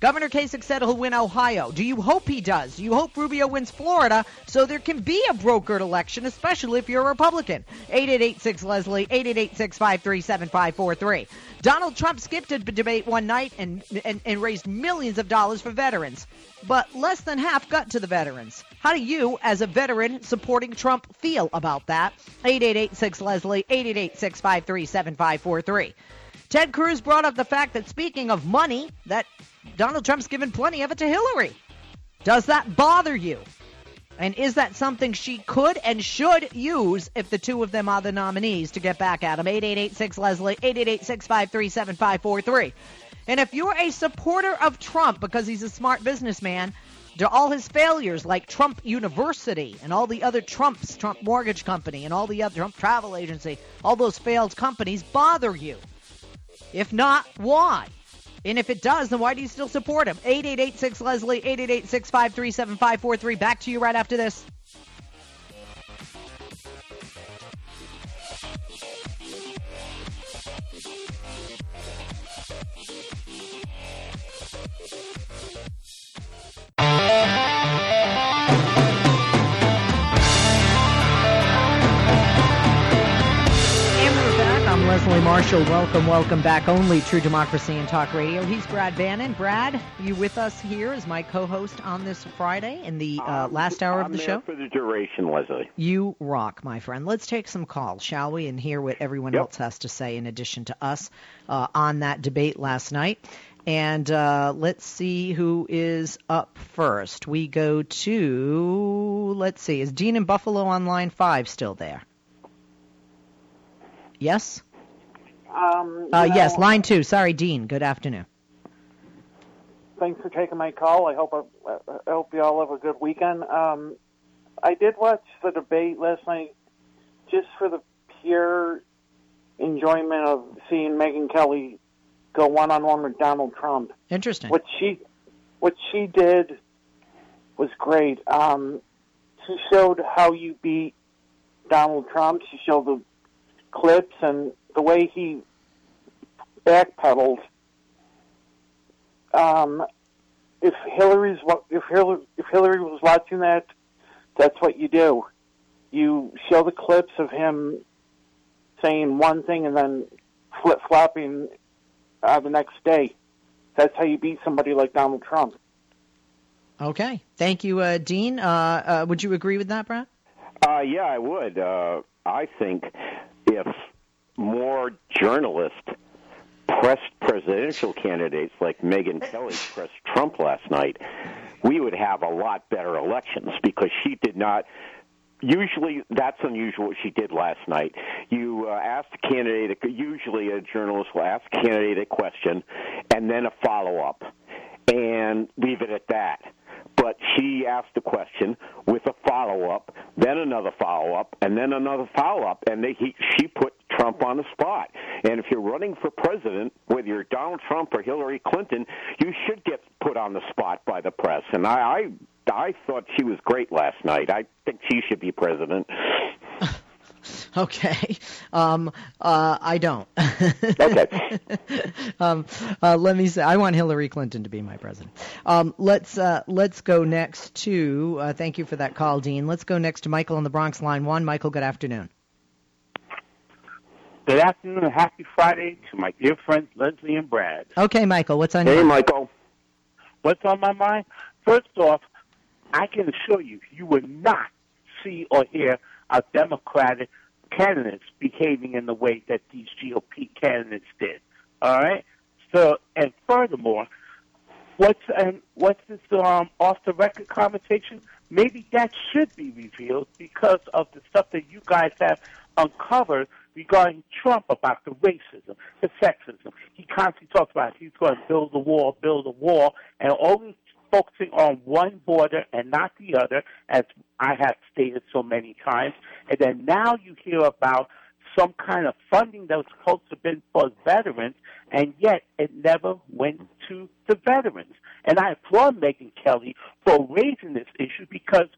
Speaker 1: Governor Kasich said he'll win Ohio. Do you hope he does? Do you hope Rubio wins Florida so there can be a brokered election, especially if you're a Republican? 8886 Leslie, 888 Donald Trump skipped a debate one night and, and, and raised millions of dollars for veterans, but less than half got to the veterans. How do you, as a veteran supporting Trump, feel about that? 8886 Leslie, 888 Ted Cruz brought up the fact that speaking of money, that Donald Trump's given plenty of it to Hillary. Does that bother you? And is that something she could and should use if the two of them are the nominees to get back at him? 8886 Leslie, 888 And if you're a supporter of Trump because he's a smart businessman, do all his failures like Trump University and all the other Trumps, Trump Mortgage Company and all the other Trump Travel Agency, all those failed companies bother you? If not, why? And if it does, then why do you still support him? 8886 Leslie, 888 653 7543. Back to you right after this. Leslie Marshall. Welcome, welcome back. Only True Democracy and Talk Radio. He's Brad Bannon. Brad, you with us here as my co-host on this Friday in the uh, last hour of the show?
Speaker 2: for the duration, Leslie.
Speaker 1: You rock, my friend. Let's take some calls, shall we, and hear what everyone
Speaker 2: Yep.
Speaker 1: else has to say in addition to us uh, on that debate last night. And uh, let's see who is up first. We go to, let's see, is Dean in Buffalo on line five still there? Yes?
Speaker 8: Um,
Speaker 1: Uh,
Speaker 8: you
Speaker 1: yes, line two. Sorry, Dean. Good afternoon.
Speaker 8: Thanks for taking my call. I hope I, I hope you all have a good weekend. Um, I did watch the debate last night, just for the pure enjoyment of seeing Megyn Kelly go one on one with Donald Trump.
Speaker 1: Interesting.
Speaker 8: What she what she did was great. Um, she showed how you beat Donald Trump. She showed the clips and the way he backpedaled. Um, if Hillary's if Hillary if Hillary was watching that, that's what you do. You show the clips of him saying one thing and then flip flopping uh, the next day. That's how you beat somebody like Donald Trump.
Speaker 1: Okay. Thank you, uh, Dean. Uh, uh, would you agree with that, Brad?
Speaker 2: Uh, yeah, I would. Uh, I think if more journalists pressed presidential candidates like Megyn Kelly pressed Trump last night, we would have a lot better elections because she did not. Usually, that's unusual what she did last night. You uh, ask the candidate, usually a journalist will ask the candidate a question and then a follow up and leave it at that but she asked a question with a follow up, then another follow up, and then another follow up, and they, he, she put Trump on the spot. And if you're running for president, whether you're Donald Trump or Hillary Clinton, you should get put on the spot by the press. And I, I, I thought she was great last night. I think she should be president.
Speaker 1: Okay. Um, uh, I don't.
Speaker 2: okay.
Speaker 1: um, uh, let me say, I want Hillary Clinton to be my president. Um, let's uh, let's go next to. Uh, thank you for that call, Dean. Let's go next to Michael on the Bronx line one. Michael, good afternoon.
Speaker 9: Good afternoon and happy Friday to my dear friends Leslie and Brad.
Speaker 1: Okay, Michael, what's on
Speaker 2: hey,
Speaker 1: your
Speaker 2: mind? Hey, Michael.
Speaker 9: What's on my mind? First off, I can assure you, you will not see or hear a Democratic candidates behaving in the way that these GOP candidates did. All right. So, and furthermore, what's and what's this um, off the record conversation? Maybe that should be revealed because of the stuff that you guys have uncovered regarding Trump about the racism, the sexism. He constantly talks about he's going to build a wall, build a wall, and always focusing on one border and not the other, as I have stated so many times. And then now you hear about some kind of funding that was supposed to have been for veterans, and yet it never went to the veterans. And I applaud Megyn Kelly for raising this issue because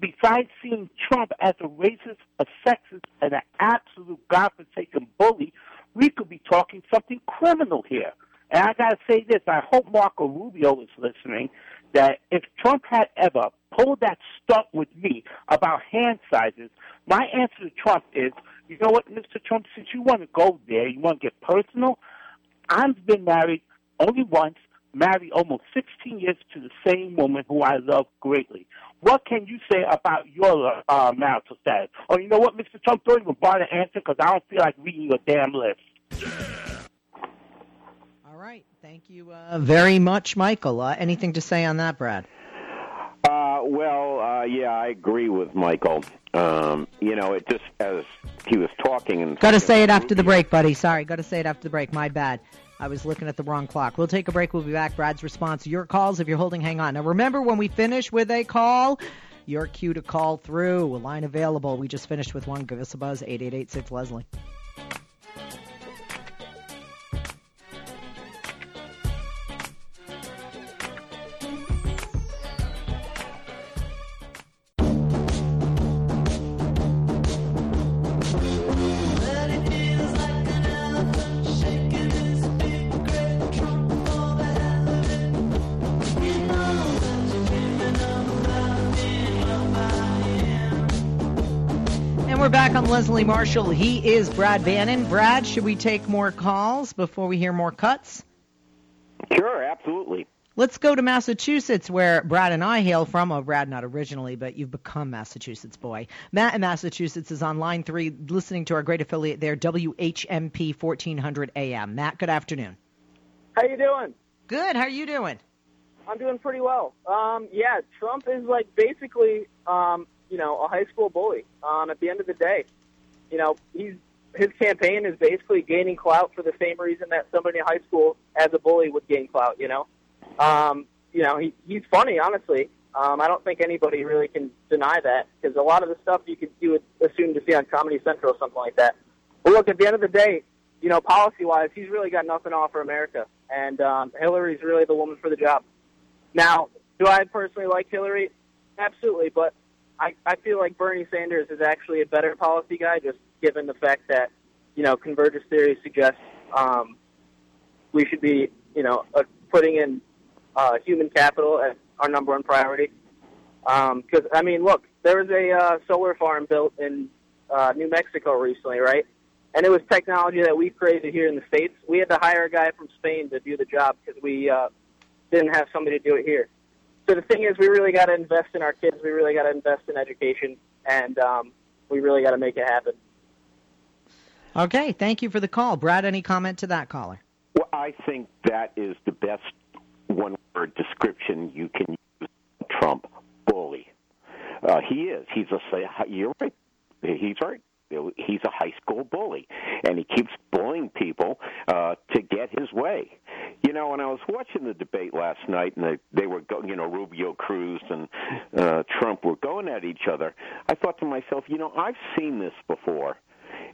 Speaker 9: besides seeing Trump as a racist, a sexist, and an absolute godforsaken bully, we could be talking something criminal here. And I got to say this I hope Marco Rubio is listening that if Trump had ever pulled that stunt with me about hand sizes, my answer to Trump is, you know what, Mr. Trump, since you want to go there, you want to get personal, I've been married only once, married almost 16 years to the same woman who I love greatly. What can you say about your uh, marital status? Oh, you know what, Mr. Trump, don't even bother to answer because I don't feel like reading your damn list.
Speaker 1: All right. Thank you uh, very much, Michael. Uh, anything to say on that, Brad?
Speaker 2: Uh, well, uh, yeah, I agree with Michael. Um, you know, it just as he was talking and
Speaker 1: got to say it after the break, buddy. Sorry, got to say it after the break. My bad. I was looking at the wrong clock. We'll take a break. We'll be back. Brad's response. Your calls, if you're holding, hang on. Now, remember when we finish with a call, your cue to call through. A line available. We just finished with one. Give us a buzz. Eight eight eight six Leslie. Leslie Marshall. He is Brad Bannon. Brad, should we take more calls before we hear more cuts?
Speaker 2: Sure, absolutely.
Speaker 1: Let's go to Massachusetts, where Brad and I hail from. Oh, Brad, not originally, but you've become Massachusetts boy. Matt in Massachusetts is on line three, listening to our great affiliate there, WHMP 1400 AM. Matt, good afternoon.
Speaker 10: How you doing?
Speaker 1: Good. How are you doing?
Speaker 10: I'm doing pretty well. Um, yeah, Trump is like basically, um, you know, a high school bully. Um, at the end of the day, you know, he's his campaign is basically gaining clout for the same reason that somebody in high school as a bully would gain clout. You know, um, you know, he he's funny, honestly. Um, I don't think anybody really can deny that because a lot of the stuff you could you would assume to see on Comedy Central or something like that. But look, at the end of the day, you know, policy-wise, he's really got nothing to offer America, and um, Hillary's really the woman for the job. Now, do I personally like Hillary? Absolutely, but I, I feel like Bernie Sanders is actually a better policy guy, just given the fact that, you know, convergence theory suggests um, we should be, you know, uh, putting in uh, human capital as our number one priority. Because, I mean, look, there was a uh, solar farm built in uh, New Mexico recently, right? And it was technology that we created here in the States. We had to hire a guy from Spain to do the job because we uh, didn't have somebody to do it here. So the thing is, we really got to invest in our kids. We really got to invest in education, and um, we really got to make it happen.
Speaker 1: Okay, thank you for the call. Brad, any comment to that caller?
Speaker 2: Well, I think that is the best one word description you can use Trump bully. Uh, he is. He's a. You're right. He's right. He's a high school bully, and he keeps bullying people uh, to get his way. You know, when I was watching the debate last night, and they they were going, you know, Rubio, Cruz, and uh, Trump were going at each other. I thought to myself, you know, I've seen this before.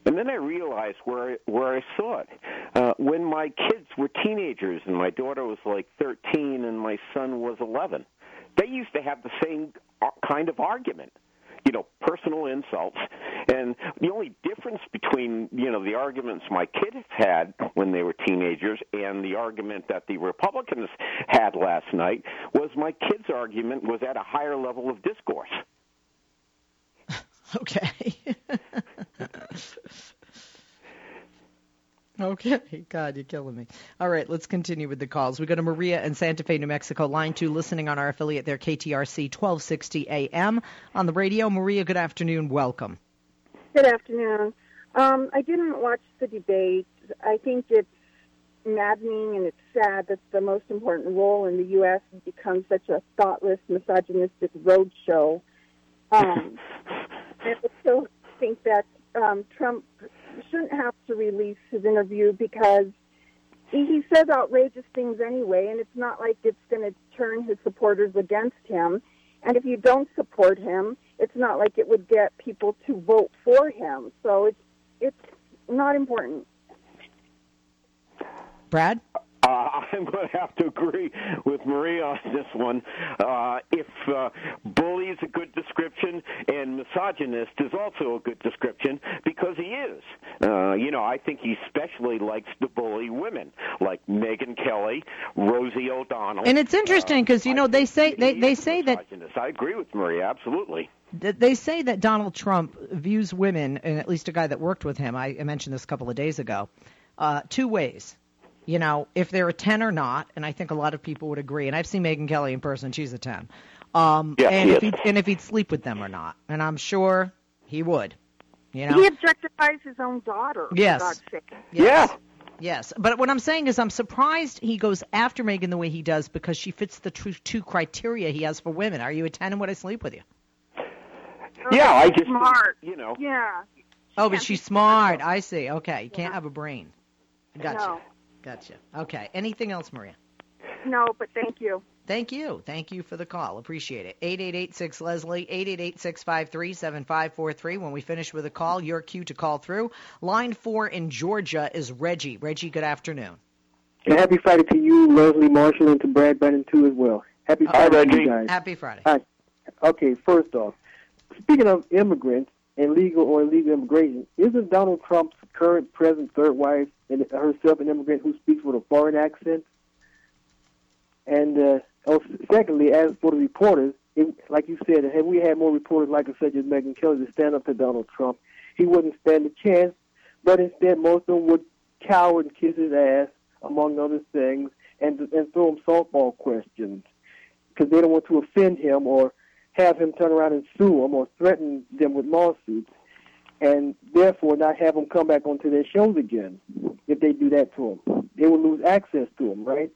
Speaker 2: And then I realized where where I saw it. Uh, when my kids were teenagers, and my daughter was like 13, and my son was 11, they used to have the same uh, kind of argument you know, personal insults. And the only difference between, you know, the arguments my kids had when they were teenagers and the argument that the Republicans had last night was my kids' argument was at a higher level of discourse.
Speaker 1: okay. Okay, God, you're killing me. All right, let's continue with the calls. We go to Maria in Santa Fe, New Mexico, line two, listening on our affiliate there, KTRC 1260 AM on the radio. Maria, good afternoon. Welcome.
Speaker 11: Good afternoon. Um, I didn't watch the debate. I think it's maddening and it's sad that the most important role in the U.S. has become such a thoughtless, misogynistic roadshow. Um, I also think that um, Trump shouldn't have to release his interview because he, says outrageous things anyway, and it's not like it's going to turn his supporters against him. And if you don't support him, it's not like it would get people to vote for him. So it's it's not important.
Speaker 1: Brad?
Speaker 2: Uh, I'm going to have to agree with Maria on this one. Uh, if uh, bully is a good description and misogynist is also a good description because he is. Uh, you know, I think he especially likes to bully women like Megyn Kelly, Rosie O'Donnell.
Speaker 1: And it's interesting because you know they say they they say that
Speaker 2: I agree with Maria absolutely.
Speaker 1: They say that Donald Trump views women, and at least a guy that worked with him, I mentioned this a couple of days ago, uh, two ways you know, if they're a 10 or not, and I think a lot of people would agree. And I've seen Megyn Kelly in person; she's a 10. Um,
Speaker 2: yeah,
Speaker 1: and
Speaker 2: if
Speaker 1: he'd, and if he'd sleep with them or not, and I'm sure he would. You know,
Speaker 11: he objectifies his own daughter.
Speaker 1: Yes.
Speaker 11: God's.
Speaker 1: Yes.
Speaker 2: Yeah.
Speaker 1: Yes, but what I'm saying is I'm surprised he goes after Megyn the way he does because she fits the two, two criteria he has for women. Are you a 10 and would I sleep with you?
Speaker 2: Yeah, I just
Speaker 11: smart.
Speaker 2: you know.
Speaker 11: Yeah.
Speaker 1: Oh, but she's smart. I see. Okay, you can't have a brain. Gotcha.
Speaker 11: No.
Speaker 1: Gotcha. Okay. Anything else, Maria?
Speaker 11: No, but thank you.
Speaker 1: Thank you. Thank you for the call. Appreciate it. 8886 Leslie, 888 653 7543. When we finish with a call, your cue to call through. Line four in Georgia is Reggie. Reggie, good afternoon.
Speaker 12: And happy Friday to you, Leslie Marshall, and to Brad Brennan, too, as well. Happy Friday to you guys.
Speaker 1: Happy Friday.
Speaker 12: Hi. Okay, first off, speaking of immigrants and legal or illegal immigration, isn't Donald Trump's current present third wife and herself an immigrant who speaks with a foreign accent? And uh, oh, secondly, as for the reporters, it, like you said, had we had more reporters like such as Megyn Kelly to stand up to Donald Trump, he wouldn't stand a chance. But instead, most of them would cower and kiss his ass, among other things, and and throw him softball questions because they don't want to offend him or have him turn around and sue them or threaten them with lawsuits, and therefore not have them come back onto their shows again if they do that to him. They will lose access to him, right?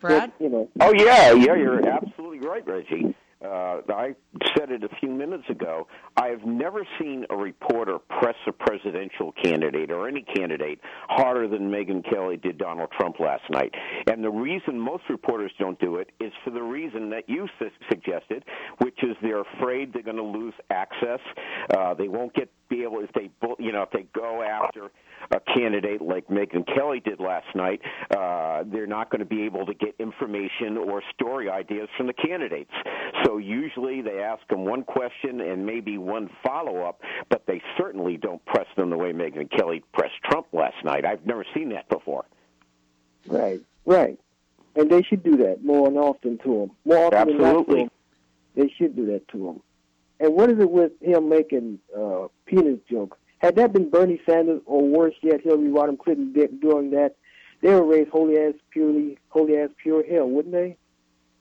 Speaker 1: Brad?
Speaker 12: you know.
Speaker 2: Oh yeah, yeah, you're absolutely right, Reggie. Uh, I said it a few minutes ago. I have never seen a reporter press a presidential candidate or any candidate harder than Megyn Kelly did Donald Trump last night. And the reason most reporters don't do it is for the reason that you su- suggested, which is they're afraid they're going to lose access. Uh, they won't get be able if they you know if they go after a candidate like Megyn Kelly did last night, uh, they're not going to be able to get information or story ideas from the candidates. So usually they ask them one question and maybe one follow up, but they certainly don't press them the way Megyn Kelly pressed Trump last night. I've never seen that before.
Speaker 12: Right, right. And they should do that more and often to him. More often
Speaker 2: Absolutely.
Speaker 12: They should do that to him. And what is it with him making uh, penis jokes? Had that been Bernie Sanders or worse yet, Hillary Rodham Clinton did, doing that, they would raise holy ass purely, holy ass pure hell, wouldn't they?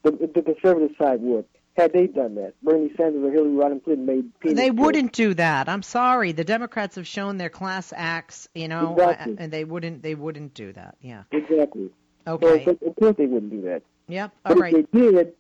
Speaker 12: The, the conservative side would. Had they done that, Bernie Sanders or Hillary Rodham Clinton made penis
Speaker 1: They
Speaker 12: jokes.
Speaker 1: wouldn't do that. I'm sorry. The Democrats have shown their class acts, you know,
Speaker 12: Exactly.
Speaker 1: and they wouldn't. They wouldn't do that. Yeah.
Speaker 12: Exactly.
Speaker 1: Okay.
Speaker 12: So, of course they wouldn't do that.
Speaker 1: Yep.
Speaker 12: But
Speaker 1: All right.
Speaker 12: if they did,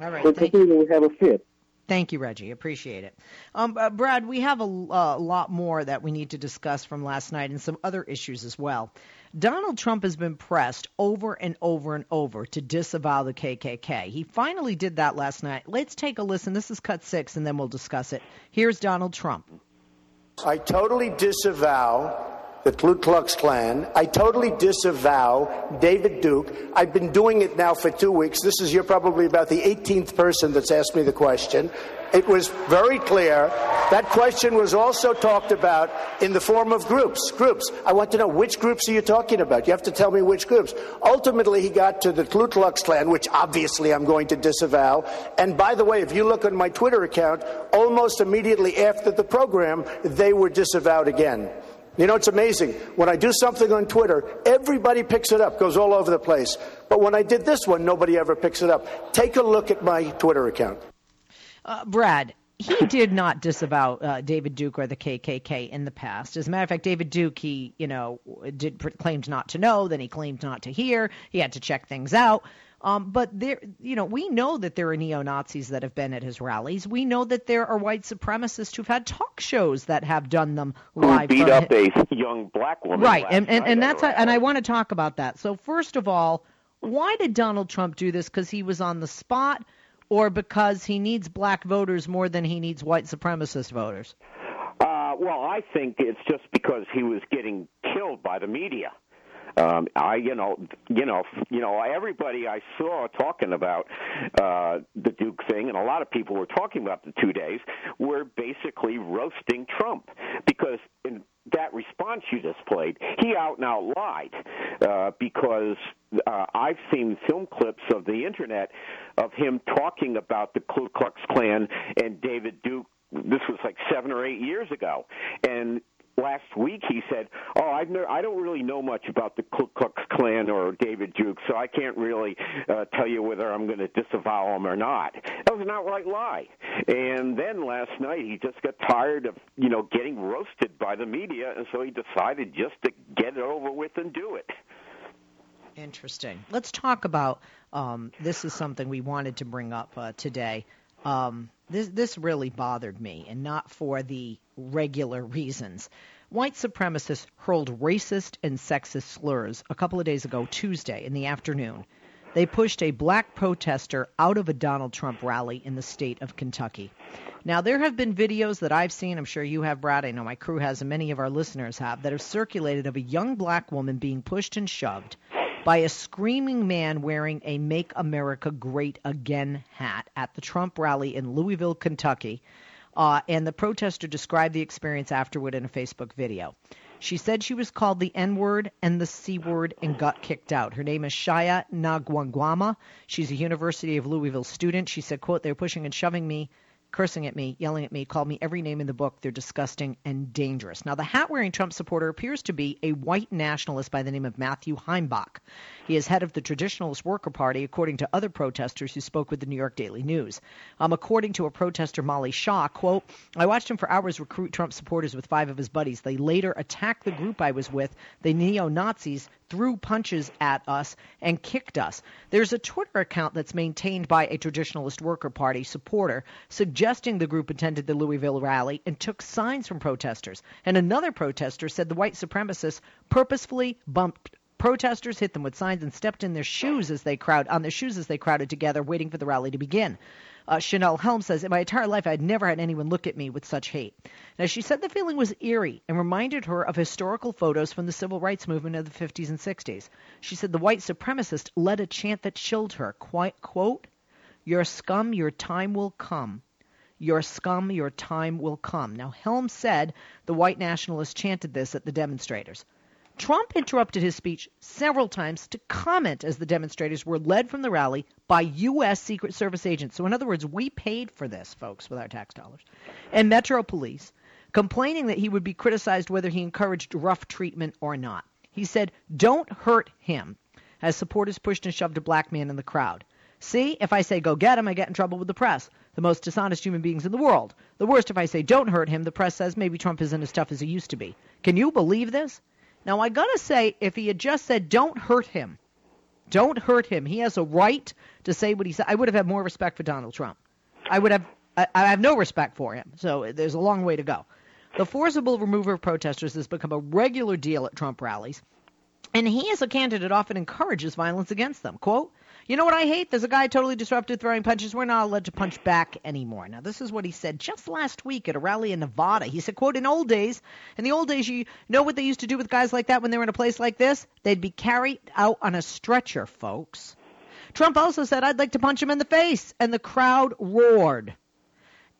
Speaker 1: All right.
Speaker 12: the
Speaker 1: Thank
Speaker 12: casino would have a fit.
Speaker 1: Thank you, Reggie. Appreciate it. Um, uh, Brad, we have a uh, lot more that we need to discuss from last night and some other issues as well. Donald Trump has been pressed over and over and over to disavow the KKK. He finally did that last night. Let's take a listen. This is cut six, and then we'll discuss it. Here's Donald Trump.
Speaker 4: I totally disavow the Ku Klux Klan. I totally disavow David Duke. I've been doing it now for two weeks. This is, you're probably about the 18th person that's asked me the question. It was very clear. That question was also talked about in the form of groups. Groups. I want to know which groups are you talking about? You have to tell me which groups. Ultimately, he got to the Ku Klux Klan, which obviously I'm going to disavow. And by the way, if you look on my Twitter account, almost immediately after the program, they were disavowed again. You know, it's amazing. When I do something on Twitter, everybody picks it up, goes all over the place. But when I did this one, nobody ever picks it up. Take a look at my Twitter account.
Speaker 1: Uh, Brad, he did not disavow uh, David Duke or the KKK in the past. As a matter of fact, David Duke, he, you know, did claimed not to know, then he claimed not to hear. He had to check things out. Um, but there, you know, we know that there are neo Nazis that have been at his rallies. We know that there are white supremacists who've had talk shows that have done them live.
Speaker 2: Who
Speaker 1: beat
Speaker 2: up a young black woman?
Speaker 1: right and and, and that's
Speaker 2: a
Speaker 1: and i want to talk about that so first of all why did donald trump do this because he was on the spot or because he needs black voters more than he needs white supremacist voters
Speaker 2: Uh, well, I think it's just because he was getting killed by the media. Um, I, you know, you know, you know, everybody I saw talking about uh, the Duke thing, and a lot of people were talking about the two days, were basically roasting Trump. Because in that response you just played, he out and out lied. Uh, because uh, I've seen film clips of the internet of him talking about the Ku Klux Klan and David Duke this was like seven or eight years ago, and last week he said, "Oh, I've never, I don't really know much about the Ku Klux Klan or David Duke, so I can't really uh, tell you whether I'm going to disavow him or not." That was an outright lie. And then last night he just got tired of you know getting roasted by the media, and so he decided just to get it over with and do it.
Speaker 1: Interesting. Let's talk about um, this is something we wanted to bring up uh, today. Um, this this really bothered me, and not for the regular reasons. White supremacists hurled racist and sexist slurs a couple of days ago, Tuesday in the afternoon. They pushed a black protester out of a Donald Trump rally in the state of Kentucky. Now, there have been videos that I've seen, I'm sure you have, Brad, I know my crew has, and many of our listeners have, that have circulated of a young black woman being pushed and shoved by a screaming man wearing a Make America Great Again hat at the Trump rally in Louisville, Kentucky. Uh, and the protester described the experience afterward in a Facebook video. She said she was called the N word and the C word and got kicked out. Her name is Shaya Nagwangwama. She's a University of Louisville student. She said, quote, they're pushing and shoving me cursing at me, yelling at me, called me every name in the book. They're disgusting and dangerous. Now, the hat wearing Trump supporter appears to be a white nationalist by the name of Matthew Heimbach. He is head of the Traditionalist Worker Party, according to other protesters who spoke with the New York Daily News. Um, according to a protester, Molly Shaw, quote, I watched him for hours recruit Trump supporters with five of his buddies. They later attacked the group I was with, the neo Nazis, threw punches at us and kicked us. There's a Twitter account that's maintained by a Traditionalist Worker Party supporter suggesting the group attended the Louisville rally and took signs from protesters. And another protester said the white supremacists purposefully bumped protesters hit them with signs and stepped in their shoes as they crowd on their shoes as they crowded together waiting for the rally to begin Uh, Chanelle Helm says, In my entire life, I'd never had anyone look at me with such hate. Now, she said the feeling was eerie and reminded her of historical photos from the civil rights movement of the 50s and 60s. She said the white supremacist led a chant that chilled her. Quite, quote, You're scum, your time will come. You're scum, your time will come. Now, Helm said the white nationalists chanted this at the demonstrators. Trump interrupted his speech several times to comment as the demonstrators were led from the rally by U.S. Secret Service agents. So, in other words, we paid for this, folks, with our tax dollars. And Metro Police, complaining that he would be criticized whether he encouraged rough treatment or not. He said, Don't hurt him, as supporters pushed and shoved a black man in the crowd. See, if I say go get him, I get in trouble with the press, the most dishonest human beings in the world. The worst if I say don't hurt him, the press says maybe Trump isn't as tough as he used to be. Can you believe this? Now, I got to say, if he had just said, don't hurt him, don't hurt him, he has a right to say what he said, I would have had more respect for Donald Trump. I would have, I, I have no respect for him. So there's a long way to go. The forcible removal of protesters has become a regular deal at Trump rallies. And he, as a candidate, often encourages violence against them. Quote, you know what I hate? There's a guy totally disrupted throwing punches. We're not allowed to punch back anymore. Now, this is what he said just last week at a rally in Nevada. He said, quote, in old days, in the old days, you know what they used to do with guys like that when they were in a place like this? They'd be carried out on a stretcher, folks. Trump also said, I'd like to punch him in the face. And the crowd roared.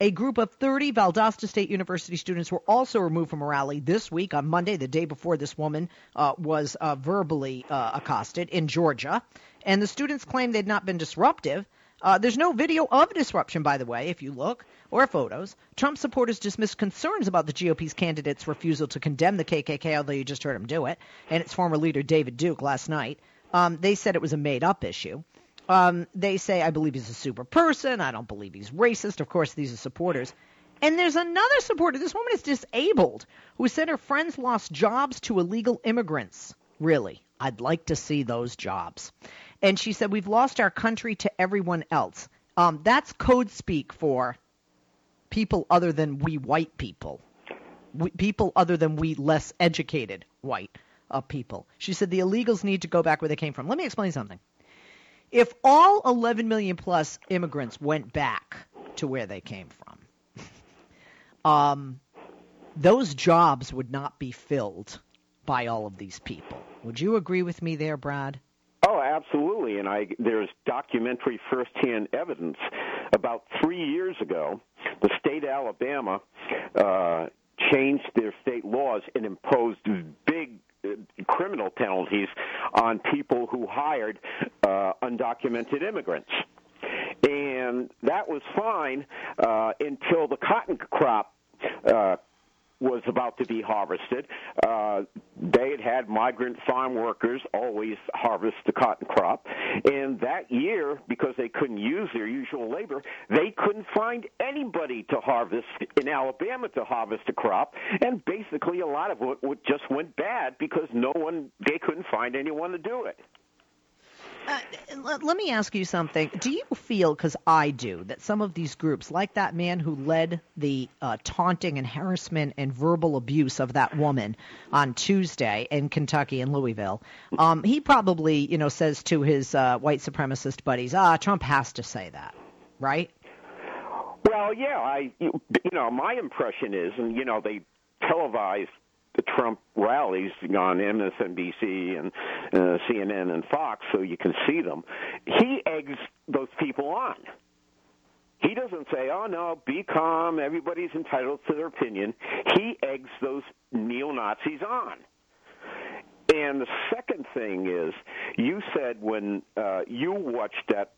Speaker 1: A group of 30 Valdosta State University students were also removed from a rally this week on Monday, the day before this woman uh, was uh, verbally uh, accosted in Georgia. And the students claim they'd not been disruptive. Uh, there's no video of disruption, by the way, if you look, or photos. Trump supporters dismissed concerns about the GOP's candidate's refusal to condemn the KKK, although you just heard him do it, and its former leader, David Duke, last night. Um, they said it was a made up issue. Um, they say, I believe he's a super person. I don't believe he's racist. Of course, these are supporters. And there's another supporter. This woman is disabled who said her friends lost jobs to illegal immigrants. Really, I'd like to see those jobs. And she said, We've lost our country to everyone else. Um, that's code speak for people other than we white people, we, people other than we less educated white uh, people. She said the illegals need to go back where they came from. Let me explain something. If all 11 million plus immigrants went back to where they came from, um, those jobs would not be filled by all of these people. Would you agree with me there, Brad?
Speaker 2: Absolutely. And I there's documentary firsthand evidence. About three years ago, the state of Alabama uh, changed their state laws and imposed big uh, criminal penalties on people who hired uh, undocumented immigrants. And that was fine uh, until the cotton crop uh, was about to be harvested. Uh, they had had migrant farm workers always harvest the cotton crop. And that year, because they couldn't use their usual labor, they couldn't find anybody to harvest in Alabama to harvest the crop. And basically, a lot of it just went bad because no one, they couldn't find anyone to do it.
Speaker 1: Uh, let me ask you something. Do you feel, because I do, that some of these groups, like that man who led the uh, taunting and harassment and verbal abuse of that woman on Tuesday in Kentucky in Louisville, um, he probably, you know, says to his uh, white supremacist buddies, "Ah, Trump has to say that," right?
Speaker 2: Well, yeah, I, you know, my impression is, and you know, they televised the Trump rallies on MSNBC and uh, CNN and Fox, so you can see them. He eggs those people on. He doesn't say, "Oh no, be calm. Everybody's entitled to their opinion." He eggs those neo Nazis on. And the second thing is, you said when uh, you watched that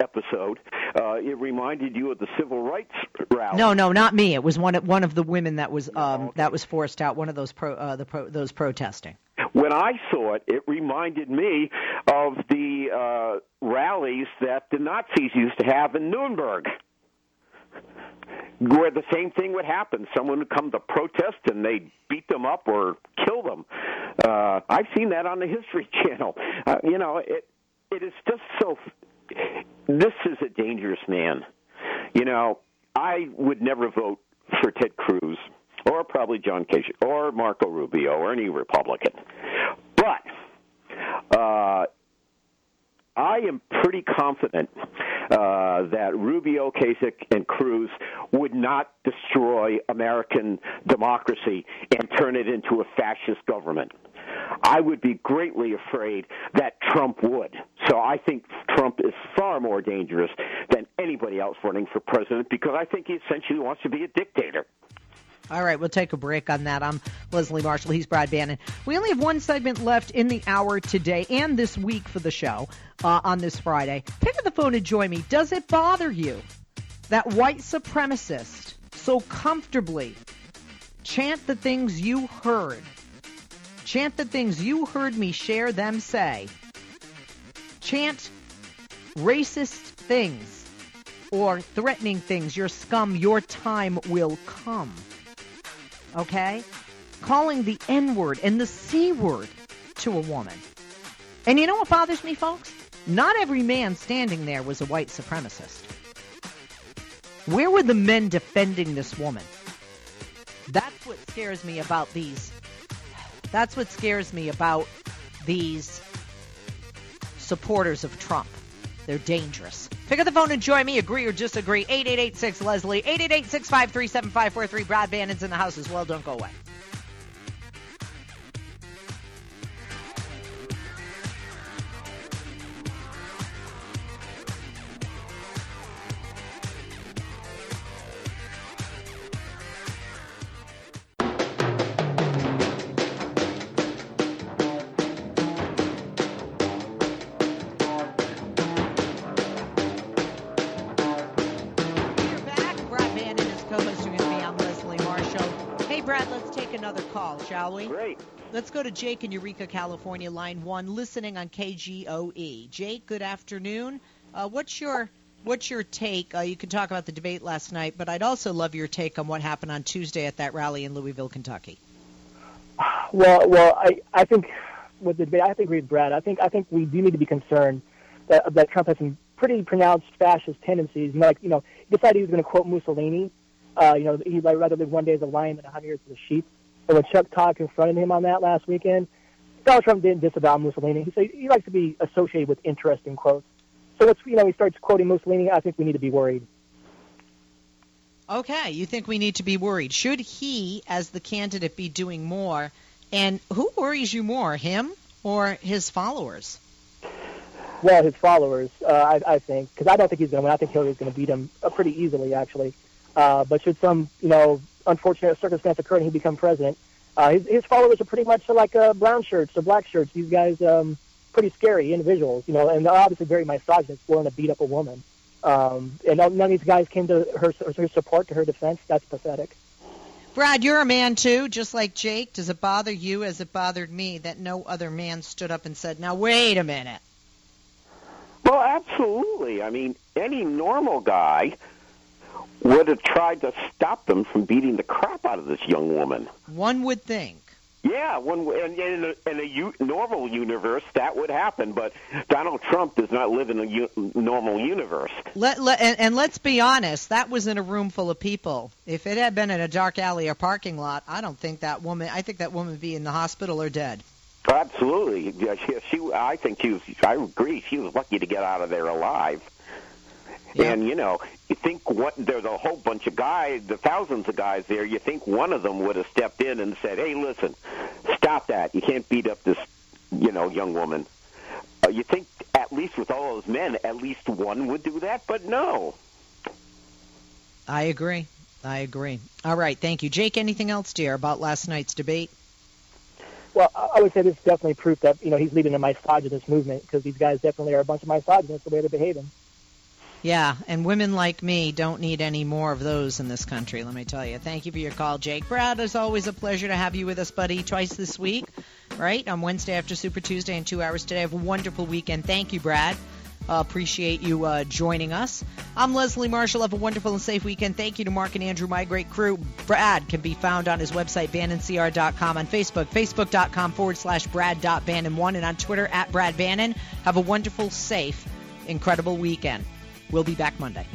Speaker 2: episode. Uh, it reminded you of the civil rights rally.
Speaker 1: No, no, not me. It was one of, one of the women that was um, oh, okay. that was forced out. One of those pro, uh, the pro, those protesting.
Speaker 2: When I saw it, it reminded me of the uh, rallies that the Nazis used to have in Nuremberg. Where the same thing would happen. Someone would come to protest and they'd beat them up or kill them. Uh, I've seen that on the History Channel. Uh, you know, it it is just so this is a dangerous man. You know, I would never vote for Ted Cruz or probably John Kasich or Marco Rubio or any Republican. But uh, I am pretty confident uh, that Rubio, Kasich, and Cruz would not destroy American democracy and turn it into a fascist government. I would be greatly afraid that Trump would. So I think Trump is far more dangerous than anybody else running for president because I think he essentially wants to be a dictator.
Speaker 1: All right, we'll take a break on that. I'm Leslie Marshall. He's Brad Bannon. We only have one segment left in the hour today and this week for the show uh, on this Friday. Pick up the phone and join me. Does it bother you that white supremacists so comfortably chant the things you heard? Chant the things you heard me share them say. Chant racist things or threatening things. You're scum, your time will come okay? Calling the N word and the C word to a woman. And you know what bothers me, folks? Not every man standing there was a white supremacist. Where were the men defending this woman? That's what scares me about these. That's what scares me about these supporters of Trump. They're dangerous. Pick up the phone and join me. Agree or disagree. 8886 Leslie. 888 653 7543. Brad Bannon's in the house as well. Don't go away. Let's go to Jake in Eureka, California, line one, listening on KGOE. Jake, good afternoon. Uh, what's your what's your take? Uh, you can talk about the debate last night, but I'd also love your take on what happened on Tuesday at that rally in Louisville, Kentucky.
Speaker 13: Well, well, I I think with the debate, I think with Brad. I think I think we do need to be concerned that that Trump has some pretty pronounced fascist tendencies. Know, like you know, he decided he was going to quote Mussolini. Uh, you know, he'd rather live one day as a lion than a hundred years as a sheep. And when Chuck Todd confronted him on that last weekend, Donald Trump didn't disavow Mussolini. He said he likes to be associated with interesting quotes. So once you know he starts quoting Mussolini, I think we need to be worried.
Speaker 1: Okay, you think we need to be worried? Should he, as the candidate, be doing more? And who worries you more, him or his followers?
Speaker 13: Well, his followers, uh, I, I think, because I don't think he's going to win. I think Hillary's going to beat him uh, pretty easily, actually. Uh, but should some, you know, unfortunate circumstance occurred and he become president, uh, his, his followers are pretty much like uh, brown shirts or black shirts. These guys, um, pretty scary individuals, you know, and they're obviously very misogynist, willing to beat up a woman. Um, and none of these guys came to her, her support, to her defense. That's pathetic.
Speaker 1: Brad, you're a man too, just like Jake. Does it bother you as it bothered me that no other man stood up and said, "Now wait a minute"?
Speaker 2: Well, absolutely. I mean, any normal guy would have tried to stop them from beating the crap out of this young woman.
Speaker 1: One would think.
Speaker 2: Yeah, one in, in a, in a u- normal universe that would happen, but Donald Trump does not live in a u- normal universe.
Speaker 1: Let, let and, and let's be honest, that was in a room full of people. If it had been in a dark alley or parking lot, I don't think that woman. I think that woman would be in the hospital or dead.
Speaker 2: Absolutely, yeah, she, she. I think she was. I agree. She was lucky to get out of there alive. Yep. And you know, you think what there's a whole bunch of guys, the thousands of guys there. You think one of them would have stepped in and said, "Hey, listen, stop that! You can't beat up this, you know, young woman." Uh, you think at least with all those men, at least one would do that, but no.
Speaker 1: I agree. I agree. All right, thank you, Jake. Anything else, dear, about last night's debate?
Speaker 13: Well, I would say this is definitely proof that you know he's leading a misogynist movement because these guys definitely are a bunch of misogynists the way they're behaving.
Speaker 1: Yeah, and women like me don't need any more of those in this country, let me tell you. Thank you for your call, Jake. Brad, it's always a pleasure to have you with us, buddy, twice this week, right? On Wednesday after Super Tuesday and two hours today. Have a wonderful weekend. Thank you, Brad. Uh, appreciate you uh, joining us. I'm Leslie Marshall. Have a wonderful and safe weekend. Thank you to Mark and Andrew, my great crew. Brad can be found on his website, BannonCR.com, on Facebook, Facebook.com forward slash Brad.Bannon1, and on Twitter at Brad Bannon. Have a wonderful, safe, incredible weekend. We'll be back Monday.